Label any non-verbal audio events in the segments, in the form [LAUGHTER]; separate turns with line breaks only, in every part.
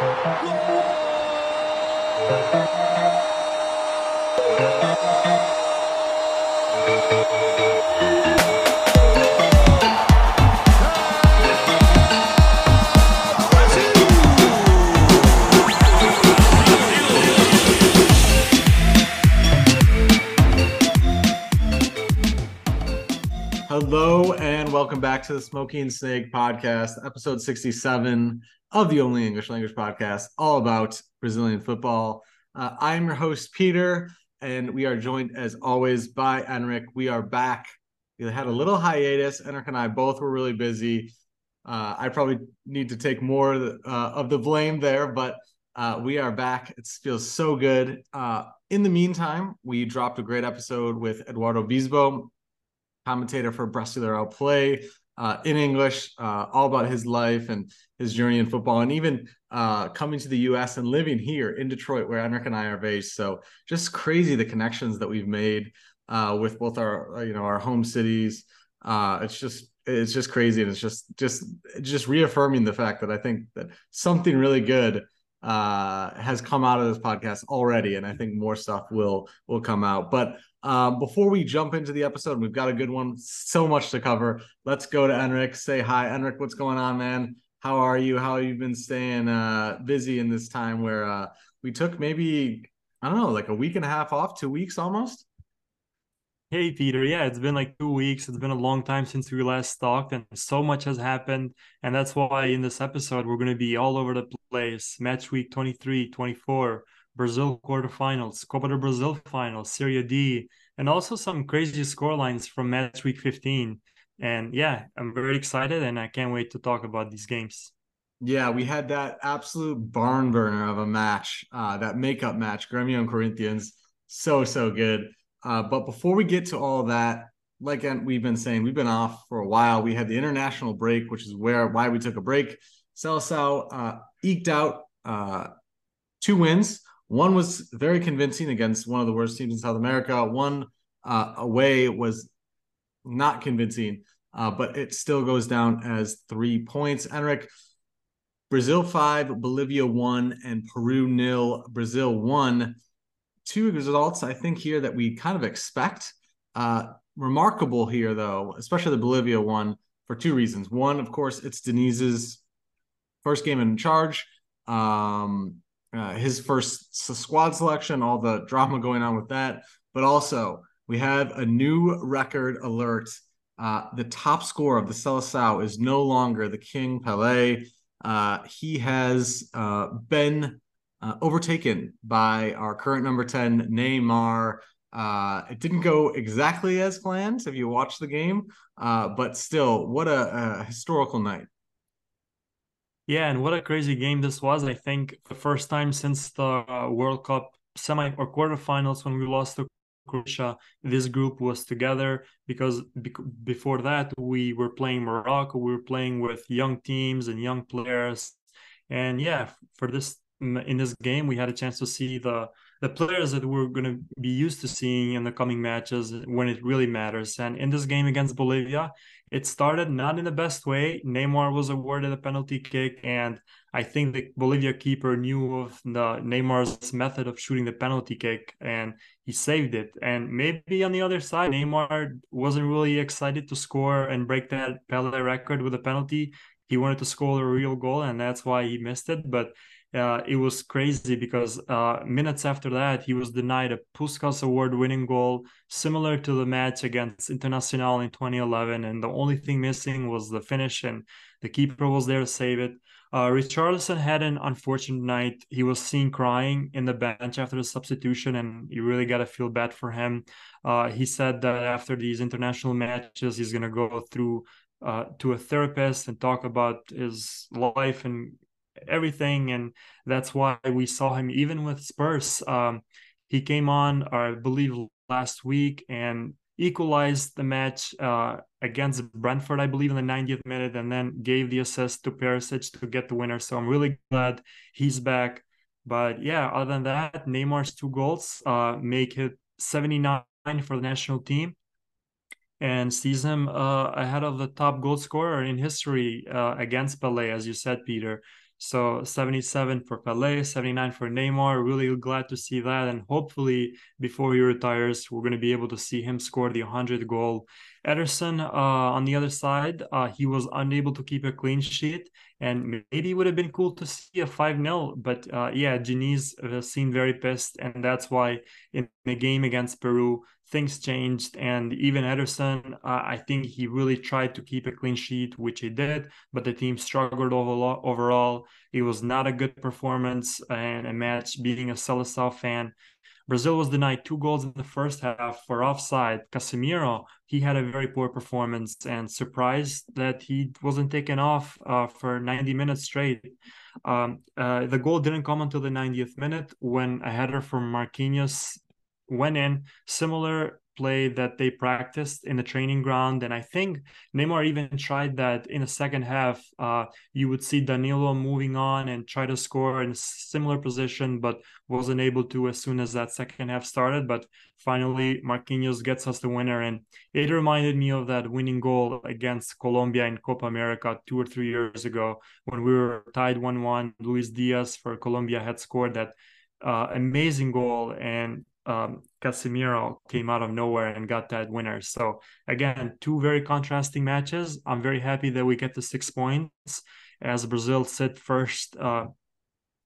Hello and welcome back to the Smoking Snake podcast, episode 67 of the only English language podcast, all about Brazilian football. Uh, I'm your host, Peter, and we are joined as always by Enrick. We are back. We had a little hiatus. Enrick and I both were really busy. Uh, I probably need to take more of the, uh, of the blame there, but uh, we are back. It feels so good. Uh, in the meantime, we dropped a great episode with Eduardo Bisbo, commentator for Brasileirão Play uh, in English, uh, all about his life and his journey in football, and even uh, coming to the U.S. and living here in Detroit, where Enrick and I are based. So just crazy the connections that we've made uh, with both our you know our home cities. Uh, it's just it's just crazy, and it's just just just reaffirming the fact that I think that something really good uh, has come out of this podcast already, and I think more stuff will will come out. But um, before we jump into the episode, we've got a good one. So much to cover. Let's go to Enrick. Say hi, Enrick. What's going on, man? How are you? How have you been staying uh, busy in this time where uh, we took maybe I don't know, like a week and a half off, two weeks almost?
Hey, Peter. Yeah, it's been like two weeks. It's been a long time since we last talked, and so much has happened. And that's why in this episode, we're going to be all over the place. Match week 23, 24 Brazil quarterfinals, Copa do Brasil finals, Serie D, and also some crazy scorelines from match week 15. And yeah, I'm very excited and I can't wait to talk about these games.
Yeah, we had that absolute barn burner of a match, uh, that makeup match, Grêmio and Corinthians. So, so good. Uh, but before we get to all that, like we've been saying, we've been off for a while. We had the international break, which is where why we took a break. Seleção uh, eked out uh, two wins one was very convincing against one of the worst teams in South America. One uh, away was not convincing, uh, but it still goes down as three points. Enrick, Brazil five, Bolivia one, and Peru nil. Brazil one. Two results I think here that we kind of expect. Uh, remarkable here though, especially the Bolivia one for two reasons. One, of course, it's Diniz's first game in charge. Um, uh, his first squad selection, all the drama going on with that. But also, we have a new record alert. Uh, the top scorer of the Seleção is no longer the King Pele. Uh, he has uh, been uh, overtaken by our current number 10, Neymar. Uh, it didn't go exactly as planned if you watch the game, but still, what a, a historical night.
Yeah, and what a crazy game this was. I think the first time since the uh, World Cup semi or quarterfinals when we lost to Croatia, this group was together because before that we were playing Morocco, we were playing with young teams and young players. And yeah, for this in this game we had a chance to see the the players that we're going to be used to seeing in the coming matches when it really matters. And in this game against Bolivia, it started not in the best way. Neymar was awarded a penalty kick, and I think the Bolivia keeper knew of the Neymar's method of shooting the penalty kick, and he saved it. And maybe on the other side, Neymar wasn't really excited to score and break that Pele record with a penalty. He wanted to score a real goal, and that's why he missed it. But uh, it was crazy because uh, minutes after that, he was denied a Puskas Award winning goal, similar to the match against Internacional in 2011. And the only thing missing was the finish, and the keeper was there to save it. Uh, Richarlison had an unfortunate night. He was seen crying in the bench after the substitution, and you really got to feel bad for him. Uh, he said that after these international matches, he's going to go through uh, to a therapist and talk about his life and everything, and that's why we saw him even with Spurs. Um, he came on, I believe, last week and equalized the match uh, against Brentford, I believe, in the 90th minute, and then gave the assist to Perisic to get the winner. So I'm really glad he's back. But yeah, other than that, Neymar's two goals uh, make it 79 for the national team and sees him uh, ahead of the top goal scorer in history uh, against Pele, as you said, Peter. So 77 for Pelé, 79 for Neymar. Really glad to see that. And hopefully, before he retires, we're going to be able to see him score the 100 goal. Ederson, uh, on the other side, uh, he was unable to keep a clean sheet. And maybe it would have been cool to see a 5 0. But uh, yeah, Diniz uh, seemed very pissed. And that's why in the game against Peru, things changed. And even Ederson, uh, I think he really tried to keep a clean sheet, which he did, but the team struggled overall. It was not a good performance and a match beating a Seleção fan. Brazil was denied two goals in the first half for offside. Casemiro, he had a very poor performance and surprised that he wasn't taken off uh, for 90 minutes straight. Um, uh, the goal didn't come until the 90th minute when a header from Marquinhos went in, similar play that they practiced in the training ground. And I think Neymar even tried that in the second half. Uh, you would see Danilo moving on and try to score in a similar position, but wasn't able to as soon as that second half started. But finally, Marquinhos gets us the winner. And it reminded me of that winning goal against Colombia in Copa America two or three years ago when we were tied 1 1. Luis Diaz for Colombia had scored that. Uh, amazing goal and um, Casemiro came out of nowhere and got that winner. So again, two very contrasting matches. I'm very happy that we get the six points as Brazil sit first uh,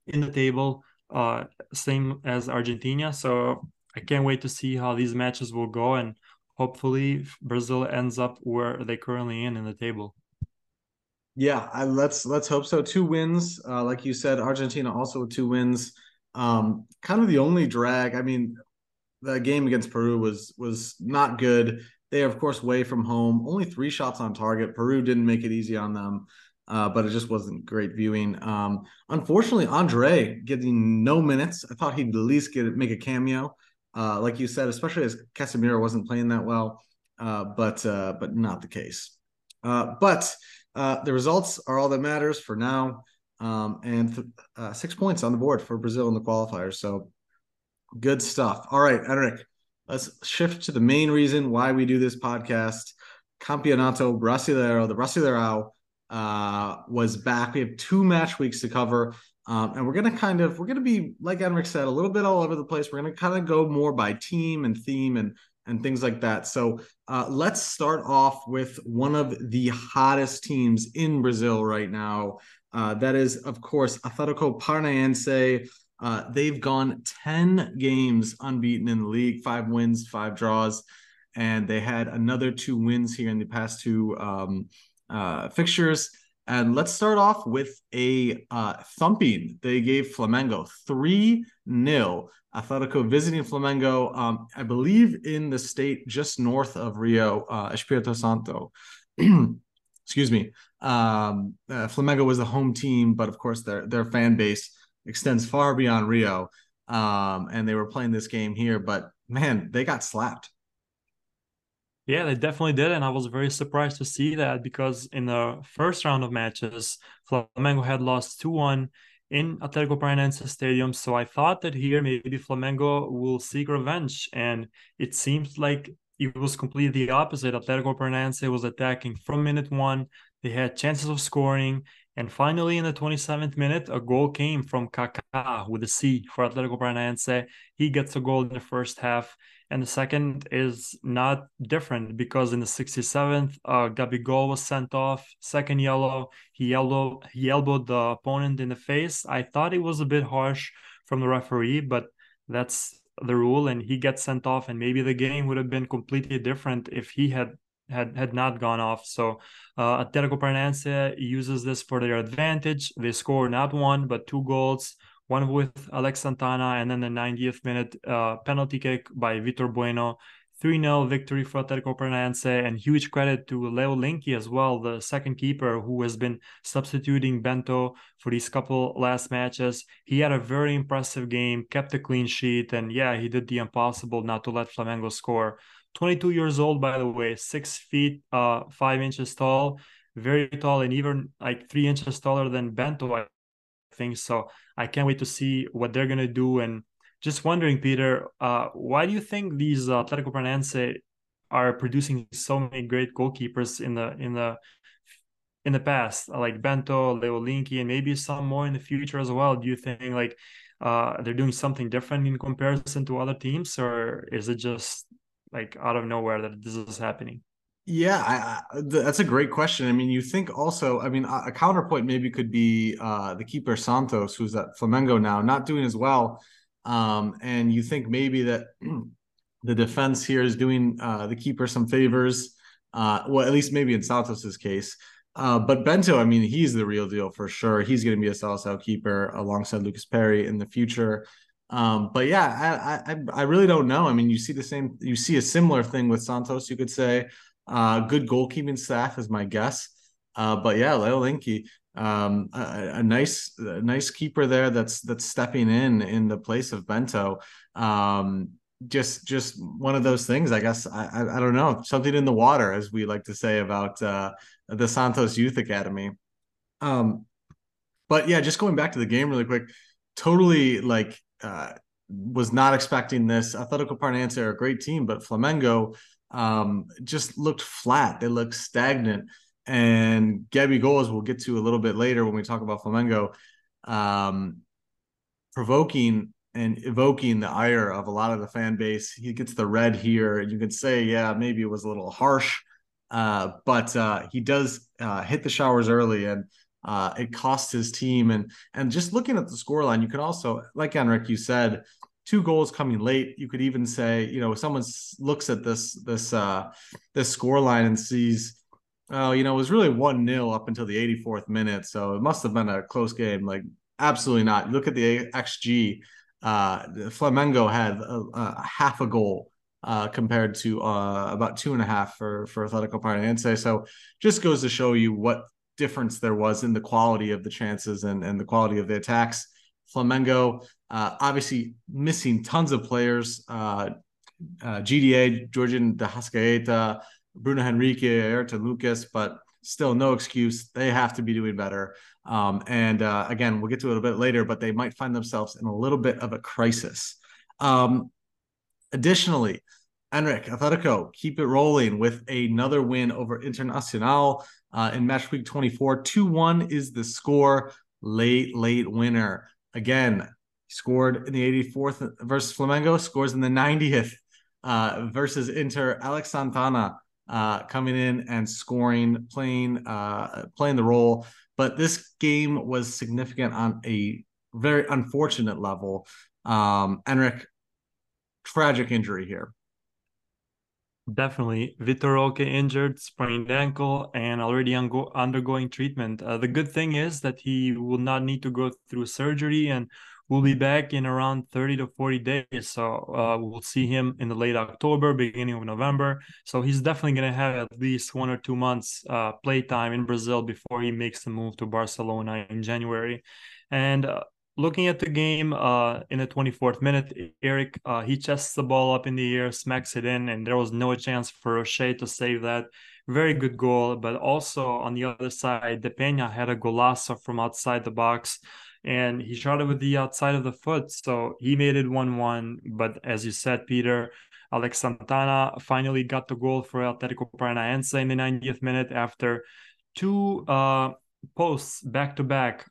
in the table, uh, same as Argentina. So I can't wait to see how these matches will go, and hopefully Brazil ends up where they currently in in the table.
Yeah, I, let's let's hope so. Two wins, uh, like you said, Argentina also with two wins. Um, kind of the only drag. I mean, the game against Peru was was not good. They are of course way from home, only three shots on target. Peru didn't make it easy on them, uh, but it just wasn't great viewing. Um, unfortunately, Andre getting no minutes. I thought he'd at least get make a cameo, uh, like you said, especially as Casemiro wasn't playing that well, uh, but uh, but not the case. Uh, but uh, the results are all that matters for now, um, and th- six points on the board for Brazil in the qualifiers. So Good stuff. All right, Eric, let's shift to the main reason why we do this podcast. Campeonato Brasileiro, the Brasileirão, uh, was back. We have two match weeks to cover. Um, and we're to kind of, we're to be, like Enrick said, a little bit all over the place. We're to kind of go more by team and theme and, and things like that. So uh, let's start off with one of the hottest teams in Brazil right now. Uh, that is, of course, Atletico Paranaense. Uh, they've gone 10 games unbeaten in the league, five wins, five draws, and they had another two wins here in the past two um, uh, fixtures. And let's start off with a uh, thumping. They gave Flamengo 3 0. Atletico visiting Flamengo, um, I believe, in the state just north of Rio, uh, Espírito Santo. [CLEARS THROAT] Excuse me. Um, uh, Flamengo was the home team, but of course, their, their fan base extends far beyond Rio. Um, and they were playing this game here, but man, they got slapped.
Yeah, they definitely did, and I was very surprised to see that because in the first round of matches, Flamengo had lost two one in Atletico Paranaense Stadium. So I thought that here maybe Flamengo will seek revenge, and it seems like it was completely the opposite. Atletico Paranaense was attacking from minute one. They had chances of scoring, and finally, in the 27th minute, a goal came from Cacá with a C for Atletico Paranaense. He gets a goal in the first half. And the second is not different because in the 67th, uh, Gabigol was sent off, second yellow. He, elbow, he elbowed the opponent in the face. I thought it was a bit harsh from the referee, but that's the rule. And he gets sent off. And maybe the game would have been completely different if he had had had not gone off. So uh, Atletico Paranaense uses this for their advantage. They score not one but two goals, one with Alex Santana, and then the 90th minute uh, penalty kick by Vitor Bueno. 3 0 victory for Atletico Paranaense, and huge credit to Léo Linck as well, the second keeper who has been substituting Bento for these couple last matches. He had a very impressive game, kept a clean sheet, and yeah, he did the impossible not to let Flamengo score. 22 years old, by the way, six feet, uh, five inches tall, very tall, and even like three inches taller than Bento, I think. So I can't wait to see what they're gonna do. And just wondering, Peter, uh, why do you think these uh, Atletico Paranaense are producing so many great goalkeepers in the in the in the past, like Bento, Léo Linck, and maybe some more in the future as well? Do you think like uh, they're doing something different in comparison to other teams, or is it just like out of nowhere that this is happening?
Yeah, I, I, that's a great question. I mean, you think also, I mean, a, a counterpoint maybe could be uh, the keeper Santos, who's at Flamengo now, not doing as well. Um, and you think maybe that [CLEARS THROAT] the defense here is doing uh, the keeper some favors. Uh, well, at least maybe in Santos's case. Uh, but Bento, I mean, he's the real deal for sure. He's going to be a Seleção keeper alongside Lucas Perri in the future. Um, but yeah, I, I I really don't know. I mean, you see the same, you see a similar thing with Santos. You could say uh, good goalkeeping staff is my guess. Uh, but yeah, Léo Linck, um, a, a, nice, a nice keeper there that's that's stepping in in the place of Bento. Um, just just one of those things, I guess. I, I, I don't know something in the water, as we like to say about uh, the Santos Youth Academy. Um, but yeah, just going back to the game really quick, totally like uh, was not expecting this. Atletico Paranaense are a great team, but Flamengo um, just looked flat. They looked stagnant. And Gabigol, we'll get to a little bit later when we talk about Flamengo, um, provoking and evoking the ire of a lot of the fan base. He gets the red here, and you can say, yeah, maybe it was a little harsh, uh, but uh, he does uh, hit the showers early, and uh, it costs his team. And and just looking at the scoreline, you can also, like Enrick, you said, two goals coming late. You could even say, you know, someone looks at this this uh this score line and sees, oh, you know, it was really one 0 up until the 84th minute, so it must have been a close game. Like, absolutely not. Look at the xG. Uh, Flamengo had a, a half a goal uh, compared to uh, about two and a half for for Atletico Paranaense. So just goes to show you what difference there was in the quality of the chances and and the quality of the attacks. Flamengo uh, obviously, missing tons of players. Uh, uh, GDA, Giorgian de Arrascaeta, Bruno Henrique, Ayrton Lucas, but still no excuse. They have to be doing better. Um, and uh, again, we'll get to it a bit later, but they might find themselves in a little bit of a crisis. Um, additionally, Enrick Atletico keep it rolling with another win over Internacional uh, in match week 24. 2 1 is the score. Late, late winner. Again, scored in the 84th versus Flamengo, scores in the 90th uh, versus Inter. Alex Santana uh, coming in and scoring, playing uh, playing the role. But this game was significant on a very unfortunate level. Um, Enrick, tragic injury here.
Definitely. Vitor Roque injured, sprained ankle, and already undergoing treatment. Uh, the good thing is that he will not need to go through surgery and will be back in around 30 to 40 days. So uh, we'll see him in the late October, beginning of November. So he's definitely going to have at least one or two months uh, play time in Brazil before he makes the move to Barcelona in January. And uh, looking at the game uh, in the 24th minute, Eric, uh, he chests the ball up in the air, smacks it in, and there was no chance for Rochet to save that. Very good goal. But also on the other side, De Peña had a golazo from outside the box and he shot it with the outside of the foot. So he made it 1 1. But as you said, Peter, Alex Santana finally got the goal for Atletico Paranaense in the 90th minute after two uh, posts back to back.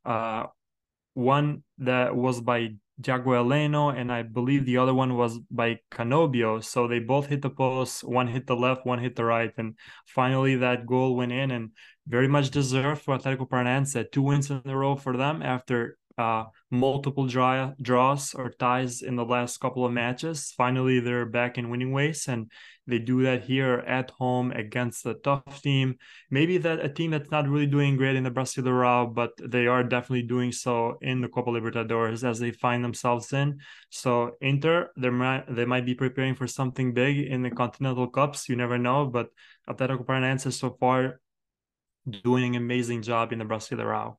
One that was by Thiago Heleno, and I believe the other one was by Canobbio. So they both hit the post. One hit the left, one hit the right, and finally that goal went in and very much deserved for Atletico Paranaense. Two wins in a row for them after uh, multiple draw, draws or ties in the last couple of matches. Finally, they're back in winning ways, and they do that here at home against a tough team. Maybe that a team that's not really doing great in the Brasileirão, but they are definitely doing so in the Copa Libertadores as they find themselves in. So Inter, they might they might be preparing for something big in the Continental Cups. You never know, but Atletico Paranaense so far doing an amazing job in the Brasileirão.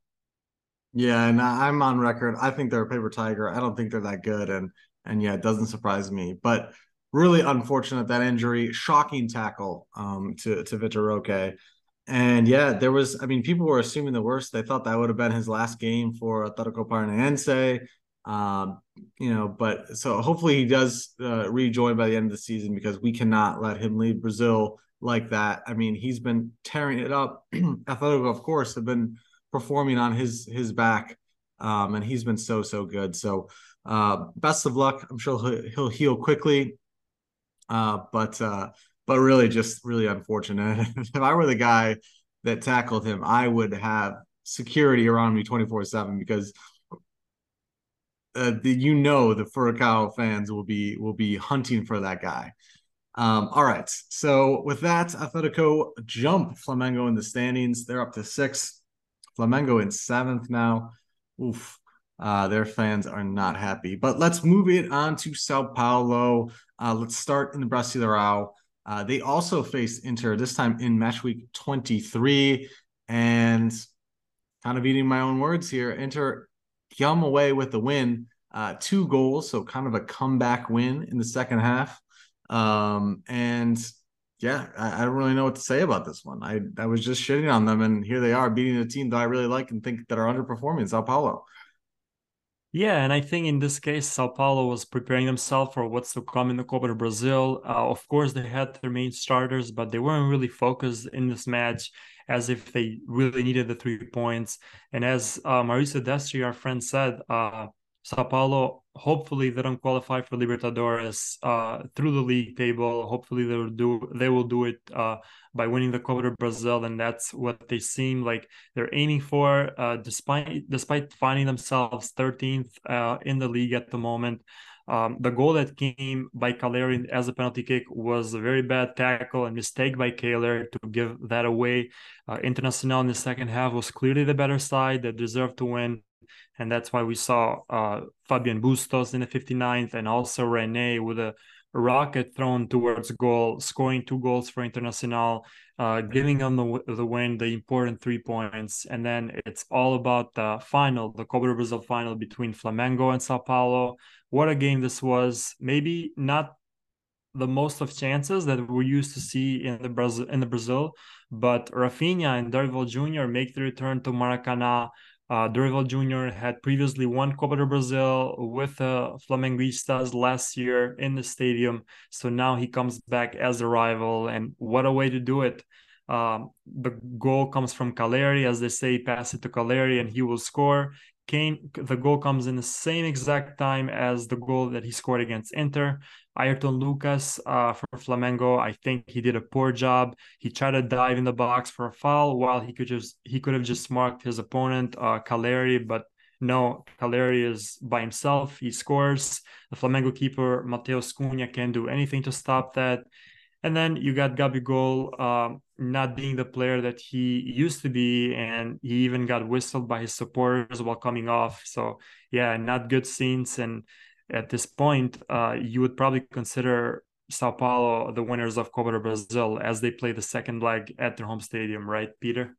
Yeah, and I'm on record. I think they're a paper tiger. I don't think they're that good, and and yeah, it doesn't surprise me. But really unfortunate that injury. Shocking tackle um, to to Vitor Roque. And yeah, there was. I mean, people were assuming the worst. They thought that would have been his last game for Atletico Paranaense. Um, you know, but so hopefully he does uh, rejoin by the end of the season because we cannot let him leave Brazil like that. I mean, he's been tearing it up. [CLEARS THROAT] Atletico, of course, have been performing on his his back, um, and he's been so so good. So, uh, best of luck. I'm sure he'll, he'll heal quickly. Uh, but uh, but really, just really unfortunate. [LAUGHS] if I were the guy that tackled him, I would have security around me 24 seven because uh, the, you know the Furacao fans will be will be hunting for that guy. Um, all right, so with that, Atletico jump Flamengo in the standings. They're up to six. Flamengo in seventh now. Oof, uh, their fans are not happy. But let's move it on to Sao Paulo. Uh, let's start in the Brasileirão. Uh, they also faced Inter this time in match week 23, and kind of eating my own words here. Inter come away with the win, uh, two goals, so kind of a comeback win in the second half. Um, and yeah, I, I, don't really know what to say about this one. I, I was just shitting on them, and here they are beating a team that I really like and think that are underperforming, Sao Paulo.
Yeah, and I think in this case, Sao Paulo was preparing themselves for what's to come in the Copa do Brasil. Uh, of course, they had their main starters, but they weren't really focused in this match as if they really needed the three points. And as uh, Mauricio Destri, our friend, said, uh, Sao Paulo, hopefully they don't qualify for Libertadores uh, through the league table. Hopefully they will do they will do it uh, by winning the Copa do Brasil, and that's what they seem like they're aiming for. Uh, despite despite finding themselves 13th uh, in the league at the moment, um, the goal that came by Calleri as a penalty kick was a very bad tackle and mistake by Kaler to give that away. Uh, Internacional in the second half was clearly the better side that deserved to win. And that's why we saw uh, Fabian Bustos in the 59th and also Rene with a rocket thrown towards goal, scoring two goals for Internacional, uh, giving them the, the win, the important three points. And then it's all about the final, the Copa Brasil final between Flamengo and Sao Paulo. What a game this was. Maybe not the most of chances that we used to see in the Brazil in the Brazil, but Rafinha and Dorival Jr. make the return to Maracanã uh, Jr. had previously won Copa do Brasil with uh, Flamenguistas last year in the stadium. So now he comes back as a rival, and what a way to do it! Um, the goal comes from Calleri, as they say, pass it to Calleri, and he will score. The goal comes in the same exact time as the goal that he scored against Inter. Ayrton Lucas uh, for Flamengo, I think he did a poor job. He tried to dive in the box for a foul while he could just he could have just marked his opponent, uh, Calleri, but no, Calleri is by himself. He scores. The Flamengo keeper Matheus Cunha can't do anything to stop that. And then you got Gabigol um, not being the player that he used to be, and he even got whistled by his supporters while coming off. So yeah, not good scenes. And at this point, uh, you would probably consider Sao Paulo the winners of Copa Brasil as they play the second leg at their home stadium, right, Peter?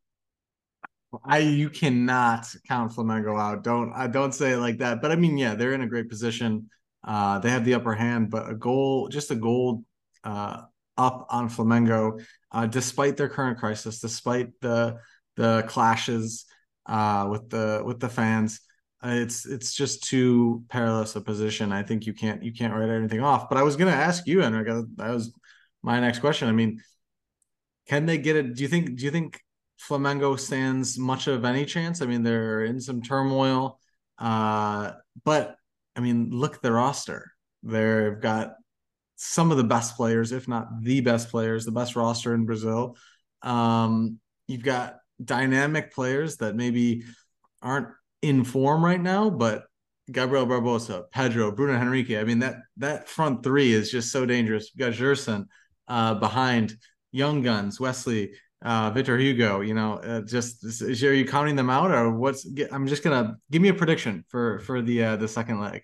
I you cannot count Flamengo out. Don't I don't say it like that. But I mean, yeah, they're in a great position. Uh, they have the upper hand, but a goal, just a goal uh, up on Flamengo, uh, despite their current crisis, despite the the clashes uh, with the with the fans. Uh, it's it's just too perilous a position. I think you can't you can't write anything off. But I was going to ask you, Enrick. That was my next question. I mean, can they get it? Do you think do you think Flamengo stands much of any chance? I mean, they're in some turmoil, uh, but I mean, look at the roster. They've got some of the best players, if not the best players, the best roster in Brazil. Um, you've got dynamic players that maybe aren't in form right now, but Gabriel Barbosa, Pedro, Bruno Henrique. I mean, that that front three is just so dangerous. You've got Gerson uh, behind young guns, Wesley, uh, Victor Hugo. You know, uh, just is, are you counting them out, or what's? I'm just gonna give me a prediction for for the uh, the second leg.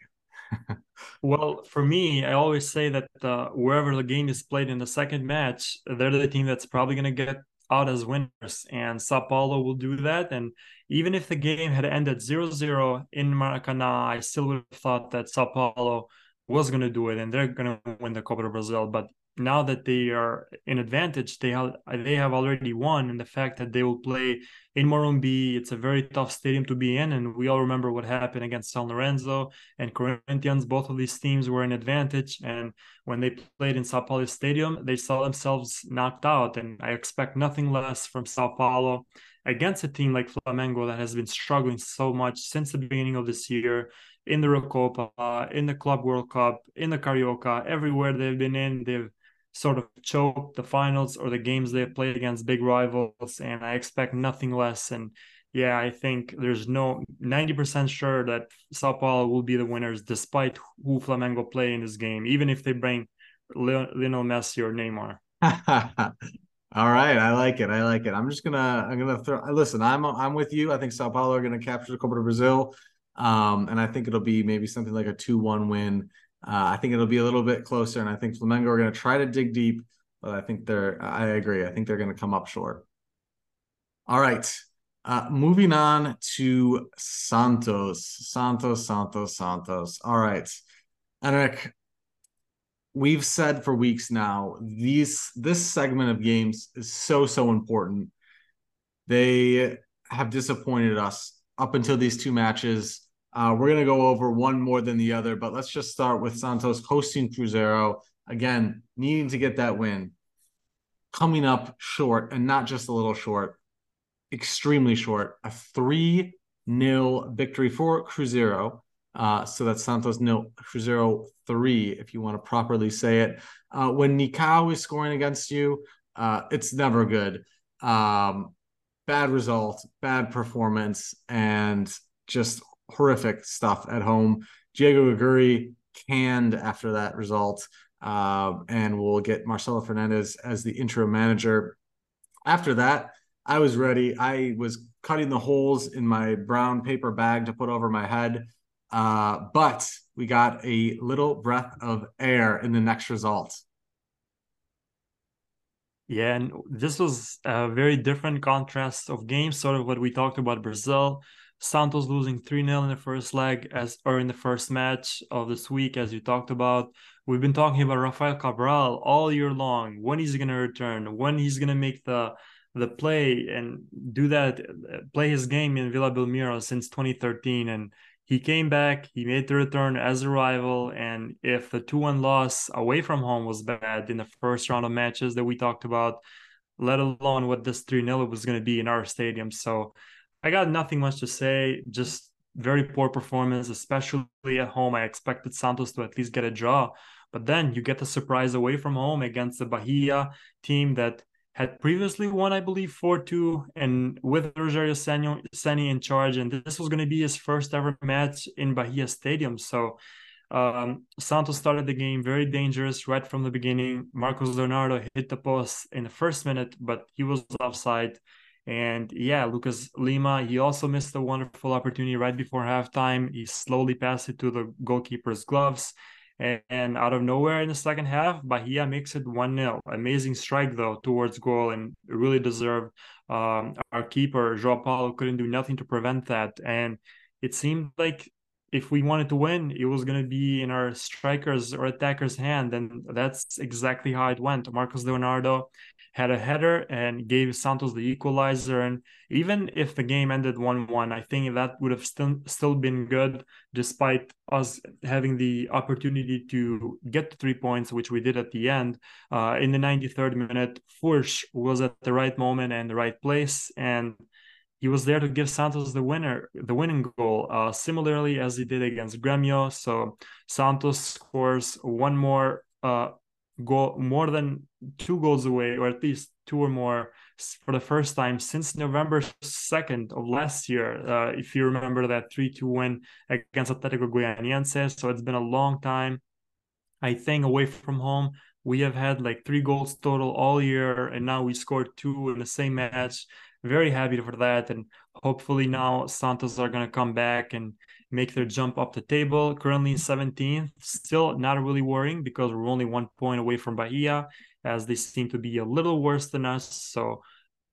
Well, for me, I always say that uh, wherever the game is played in the second match, they're the team that's probably going to get out as winners. And Sao Paulo will do that. And even if the game had ended 0 0 in Maracanã, I still would have thought that Sao Paulo was going to do it and they're going to win the Copa do Brasil. But now that they are in advantage, they have they have already won, and the fact that they will play in Morumbi, it's a very tough stadium to be in, and we all remember what happened against San Lorenzo and Corinthians. Both of these teams were in advantage, and when they played in Sao Paulo Stadium, they saw themselves knocked out. And I expect nothing less from Sao Paulo against a team like Flamengo that has been struggling so much since the beginning of this year in the Recopa, in the Club World Cup, in the Carioca, everywhere they've been in, they've sort of choke the finals or the games they've played against big rivals, and I expect nothing less. And yeah, I think there's no 90% sure that Sao Paulo will be the winners despite who Flamengo play in this game, even if they bring Lionel Messi or Neymar. [LAUGHS]
All right, I like it. I like it. I'm just gonna I'm gonna throw. Listen, I'm I'm with you. I think Sao Paulo are gonna capture the Copa do Brasil, um, and I think it'll be maybe something like a two-one win. Uh, I think it'll be a little bit closer, and I think Flamengo are going to try to dig deep, but I think they're. I agree. I think they're going to come up short. All right, uh, moving on to Santos, Santos, Santos, Santos. All right, Eric. We've said for weeks now these this segment of games is so so important. They have disappointed us up until these two matches. Uh, we're going to go over one more than the other, but let's just start with Santos hosting Cruzeiro. Again, needing to get that win. Coming up short, and not just a little short, extremely short. A 3 0 victory for Cruzeiro. Uh, so that's Santos nil, Cruzeiro 3, if you want to properly say it. Uh, when Nikão is scoring against you, uh, it's never good. Um, bad result, bad performance, and just horrific stuff at home. Diego Aguirre canned after that result, uh, and we'll get Marcelo Fernandes as the interim manager. After that, I was ready. I was cutting the holes in my brown paper bag to put over my head. Uh, but we got a little breath of air in the next result.
Yeah, and this was a very different contrast of games, sort of what we talked about Brazil. Santos losing 3 0 in the first leg as or in the first match of this week, as you talked about. We've been talking about Rafael Cabral all year long, when he's gonna return, when he's gonna make the the play and do that play his game in Vila Belmiro since 2013 and he came back he made the return as a rival and if the 2-1 loss away from home was bad in the first round of matches that we talked about let alone what this 3-0 was going to be in our stadium so I got nothing much to say. Just very poor performance, especially at home. I expected Santos to at least get a draw, but then you get a surprise away from home against the Bahia team that had previously won, I believe, 4 2, and with Rogerio Ceni in charge. And this was going to be his first ever match in Bahia Stadium. So um, Santos started the game very dangerous right from the beginning. Marcos Leonardo hit the post in the first minute, but he was offside. And yeah, Lucas Lima, he also missed a wonderful opportunity right before halftime. He slowly passed it to the goalkeeper's gloves. And, and out of nowhere in the second half, Bahia makes it 1 0. Amazing strike, though, towards goal and really deserved. Um, our keeper, João Paulo, couldn't do nothing to prevent that. And it seemed like if we wanted to win, it was going to be in our strikers or attackers' hand. And that's exactly how it went. Marcos Leonardo had a header and gave Santos the equalizer. And even if the game ended 1 1, I think that would have still, still been good, despite us having the opportunity to get three points, which we did at the end. Uh, in the 93rd minute, Furch was at the right moment and the right place. And he was there to give Santos the winner, the winning goal, uh, similarly as he did against Gremio. So Santos scores one more uh, goal, more than two goals away, or at least two or more for the first time since November 2nd of last year. Uh, if you remember that 3 2 win against Atletico Goianiense. So it's been a long time. I think away from home, we have had like three goals total all year, and now we scored two in the same match. Very happy for that. And hopefully now Santos are going to come back and make their jump up the table. Currently in 17th, still not really worrying because we're only one point away from Bahia, as they seem to be a little worse than us. So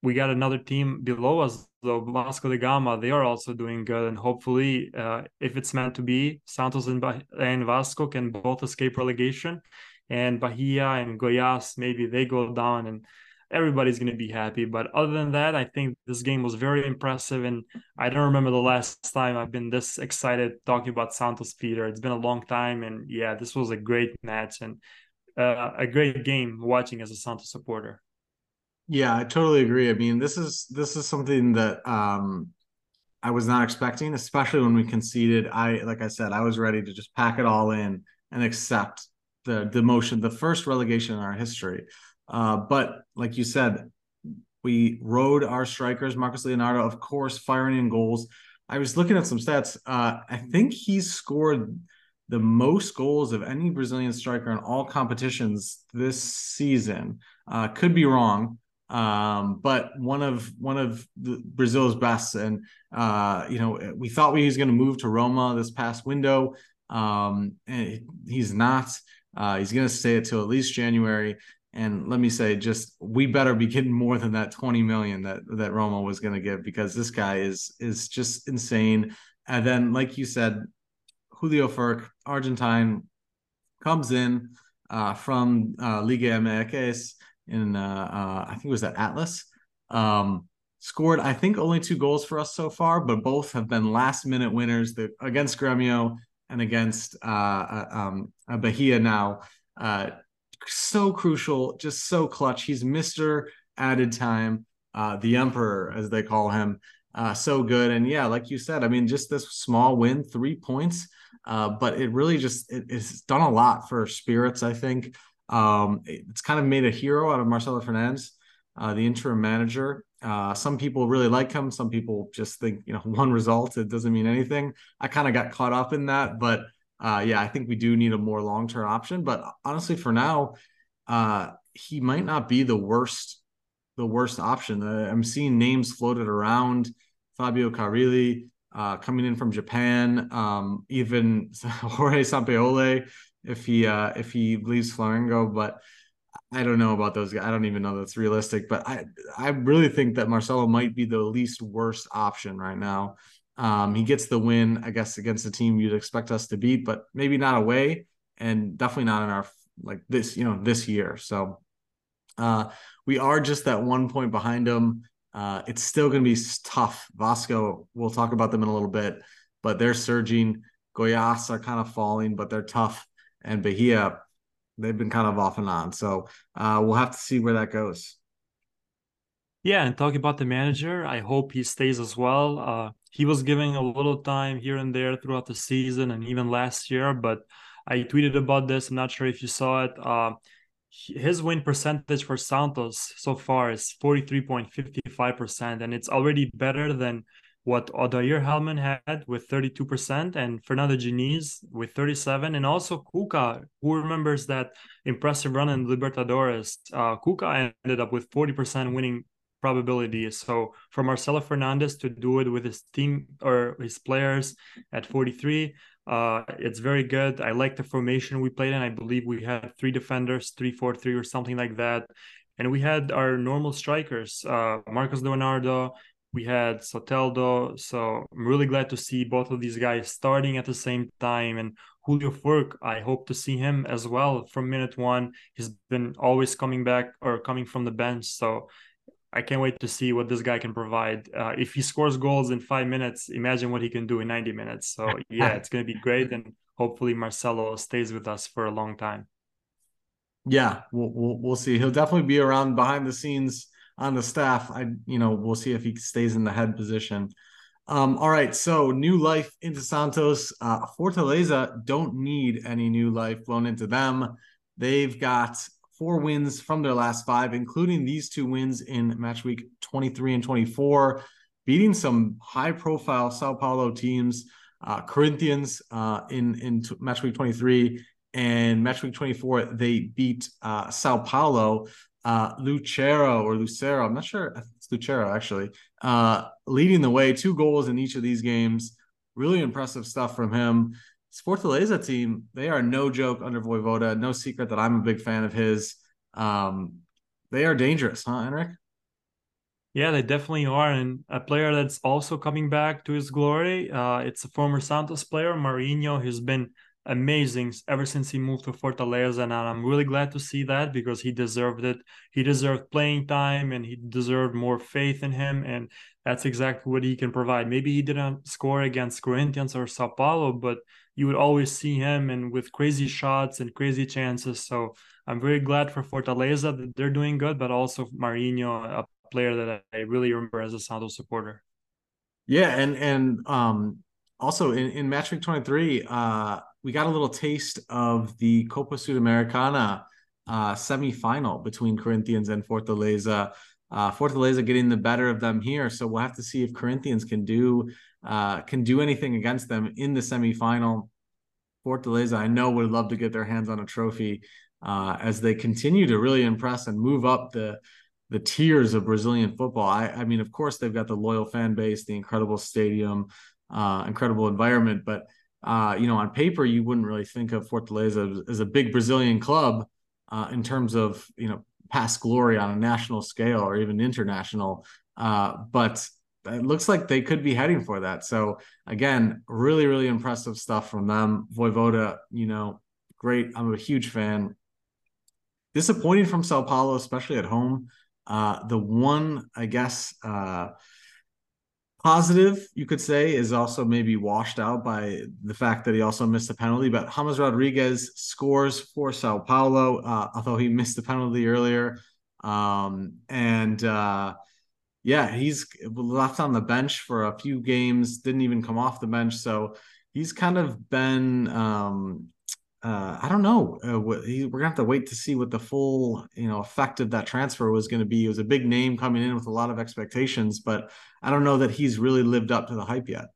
we got another team below us, though Vasco da Gama. They are also doing good, and hopefully, uh, if it's meant to be, Santos and, and Vasco can both escape relegation. and Bahia and Goiás, maybe they go down and everybody's going to be happy. But other than that, I think this game was very impressive. And I don't remember the last time I've been this excited talking about Santos Peter. It's been a long time. And yeah, this was a great match and uh, a great game watching as a Santos supporter.
Yeah, I totally agree. I mean, this is this is something that um I was not expecting, especially when we conceded. I like I said, I was ready to just pack it all in and accept the demotion, the first relegation in our history. Uh, but like you said, we rode our strikers, Marcos Leonardo, of course, firing in goals. I was looking at some stats. Uh, I think he's scored the most goals of any Brazilian striker in all competitions this season. Uh, could be wrong, um, but one of one of Brazil's best. And uh, you know, we thought we was going to move to Roma this past window. Um, and he's not. Uh, he's going to stay it till at least January. And let me say, just we better be getting more than that 20 million that that Roma was going to give because this guy is is just insane. And then, like you said, Julio Furch, Argentine, comes in uh, from uh, Liga MX in uh, uh, I think it was at Atlas. Um, scored I think only two goals for us so far, but both have been last minute winners the, against Gremio and against uh, uh um, Bahia now. Uh, so crucial, just so clutch. He's Mister Added Time, uh, the Emperor as they call him. Uh, so good, and yeah, like you said, I mean, just this small win, three points, uh, but it really just it, it's done a lot for spirits. I think um, it's kind of made a hero out of Marcelo Fernandes, uh, the interim manager. Uh, some people really like him. Some people just think, you know, [LAUGHS] one result, it doesn't mean anything. I kind of got caught up in that. But uh, yeah, I think we do need a more long term option. But honestly, for now, uh, he might not be the worst the worst option. Uh, I'm seeing names floated around. Fabio Carille uh, coming in from Japan, um, even [LAUGHS] Jorge Sampaoli if he uh, if he leaves Flamengo, but I don't know about those guys. I don't even know that's realistic, but I I really think that Marcelo might be the least worst option right now. Um, he gets the win, I guess, against the team you'd expect us to beat, but maybe not away, and definitely not in our like this, you know, this year. So uh, we are just that one point behind them. Uh, it's still going to be tough. Vasco, we'll talk about them in a little bit, but they're surging. Goiás are kind of falling, but they're tough. And Bahia, they've been kind of off and on. So uh, we'll have to see where that goes.
Yeah, and talking about the manager, I hope he stays as well. Uh, he was giving a little time here and there throughout the season and even last year, but I tweeted about this. I'm not sure if you saw it. Uh, his win percentage for Santos so far is 43.55%, and it's already better than what Odair Hellmann had with 32% and Fernando Diniz with 37 and also Cuca who remembers that impressive run in Libertadores uh, Cuca ended up with 40% winning probability so for Marcelo Fernandes to do it with his team or his players at 43 uh, it's very good I like the formation we played in I believe we had three defenders 3-4-3 or something like that and we had our normal strikers uh, Marcos Leonardo we had Soteldo. So I'm really glad to see both of these guys starting at the same time. And Julio Furch, I hope to see him as well from minute one. He's been always coming back or coming from the bench. So I can't wait to see what this guy can provide. Uh, if he scores goals in five minutes, imagine what he can do in 90 minutes. So [LAUGHS] yeah, it's going to be great. And hopefully Marcelo stays with us for a long time.
Yeah, we'll, we'll, we'll see. He'll definitely be around behind the scenes on the staff. I, you know, we'll see if he stays in the head position. Um, all right, so new life into Santos. Uh, Fortaleza don't need any new life blown into them. They've got four wins from their last five, including these two wins in match week 23 and 24, beating some high profile Sao Paulo teams, uh, Corinthians uh, in, in t- match week 23 and match week 24. They beat uh, Sao Paulo uh, Lucero or Lucero, I'm not sure. It's Lucero actually, uh, leading the way, two goals in each of these games. Really impressive stuff from him. Fortaleza team, they are no joke under Vojvoda. No secret that I'm a big fan of his. Um, they are dangerous, huh, Henrik?
Yeah, they definitely are. And a player that's also coming back to his glory. Uh, it's a former Santos player, Marinho, who's been amazing ever since he moved to Fortaleza, and I'm really glad to see that because he deserved it. He deserved playing time, and he deserved more faith in him, and that's exactly what he can provide. Maybe he didn't score against Corinthians or Sao Paulo, but you would always see him and with crazy shots and crazy chances. So I'm very glad for Fortaleza that they're doing good, but also Marinho, a player that I really remember as a Santos supporter.
Yeah, and and um also in, in match week 23, uh we got a little taste of the Copa Sudamericana uh semi-final between Corinthians and Fortaleza. Uh, Fortaleza getting the better of them here, so we'll have to see if Corinthians can do uh, can do anything against them in the semifinal. Fortaleza, I know, would love to get their hands on a trophy uh, as they continue to really impress and move up the the tiers of Brazilian football. I, I mean, of course, they've got the loyal fan base, the incredible stadium, uh, incredible environment, but uh, you know, on paper, you wouldn't really think of Fortaleza as a big Brazilian club uh, in terms of you know past glory on a national scale or even international. Uh, but it looks like they could be heading for that. So again, really, really impressive stuff from them. Vojvoda, you know, great. I'm a huge fan. Disappointing from Sao Paulo, especially at home. Uh, the one, I guess, uh, positive you could say is also maybe washed out by the fact that he also missed a penalty. But James Rodriguez scores for Sao Paulo, uh, although he missed the penalty earlier. Um, and uh, yeah, he's left on the bench for a few games, didn't even come off the bench. So he's kind of been um, uh, I don't know. Uh, we're gonna have to wait to see what the full, you know, effect of that transfer was going to be. It was a big name coming in with a lot of expectations, but I don't know that he's really lived up to the hype yet.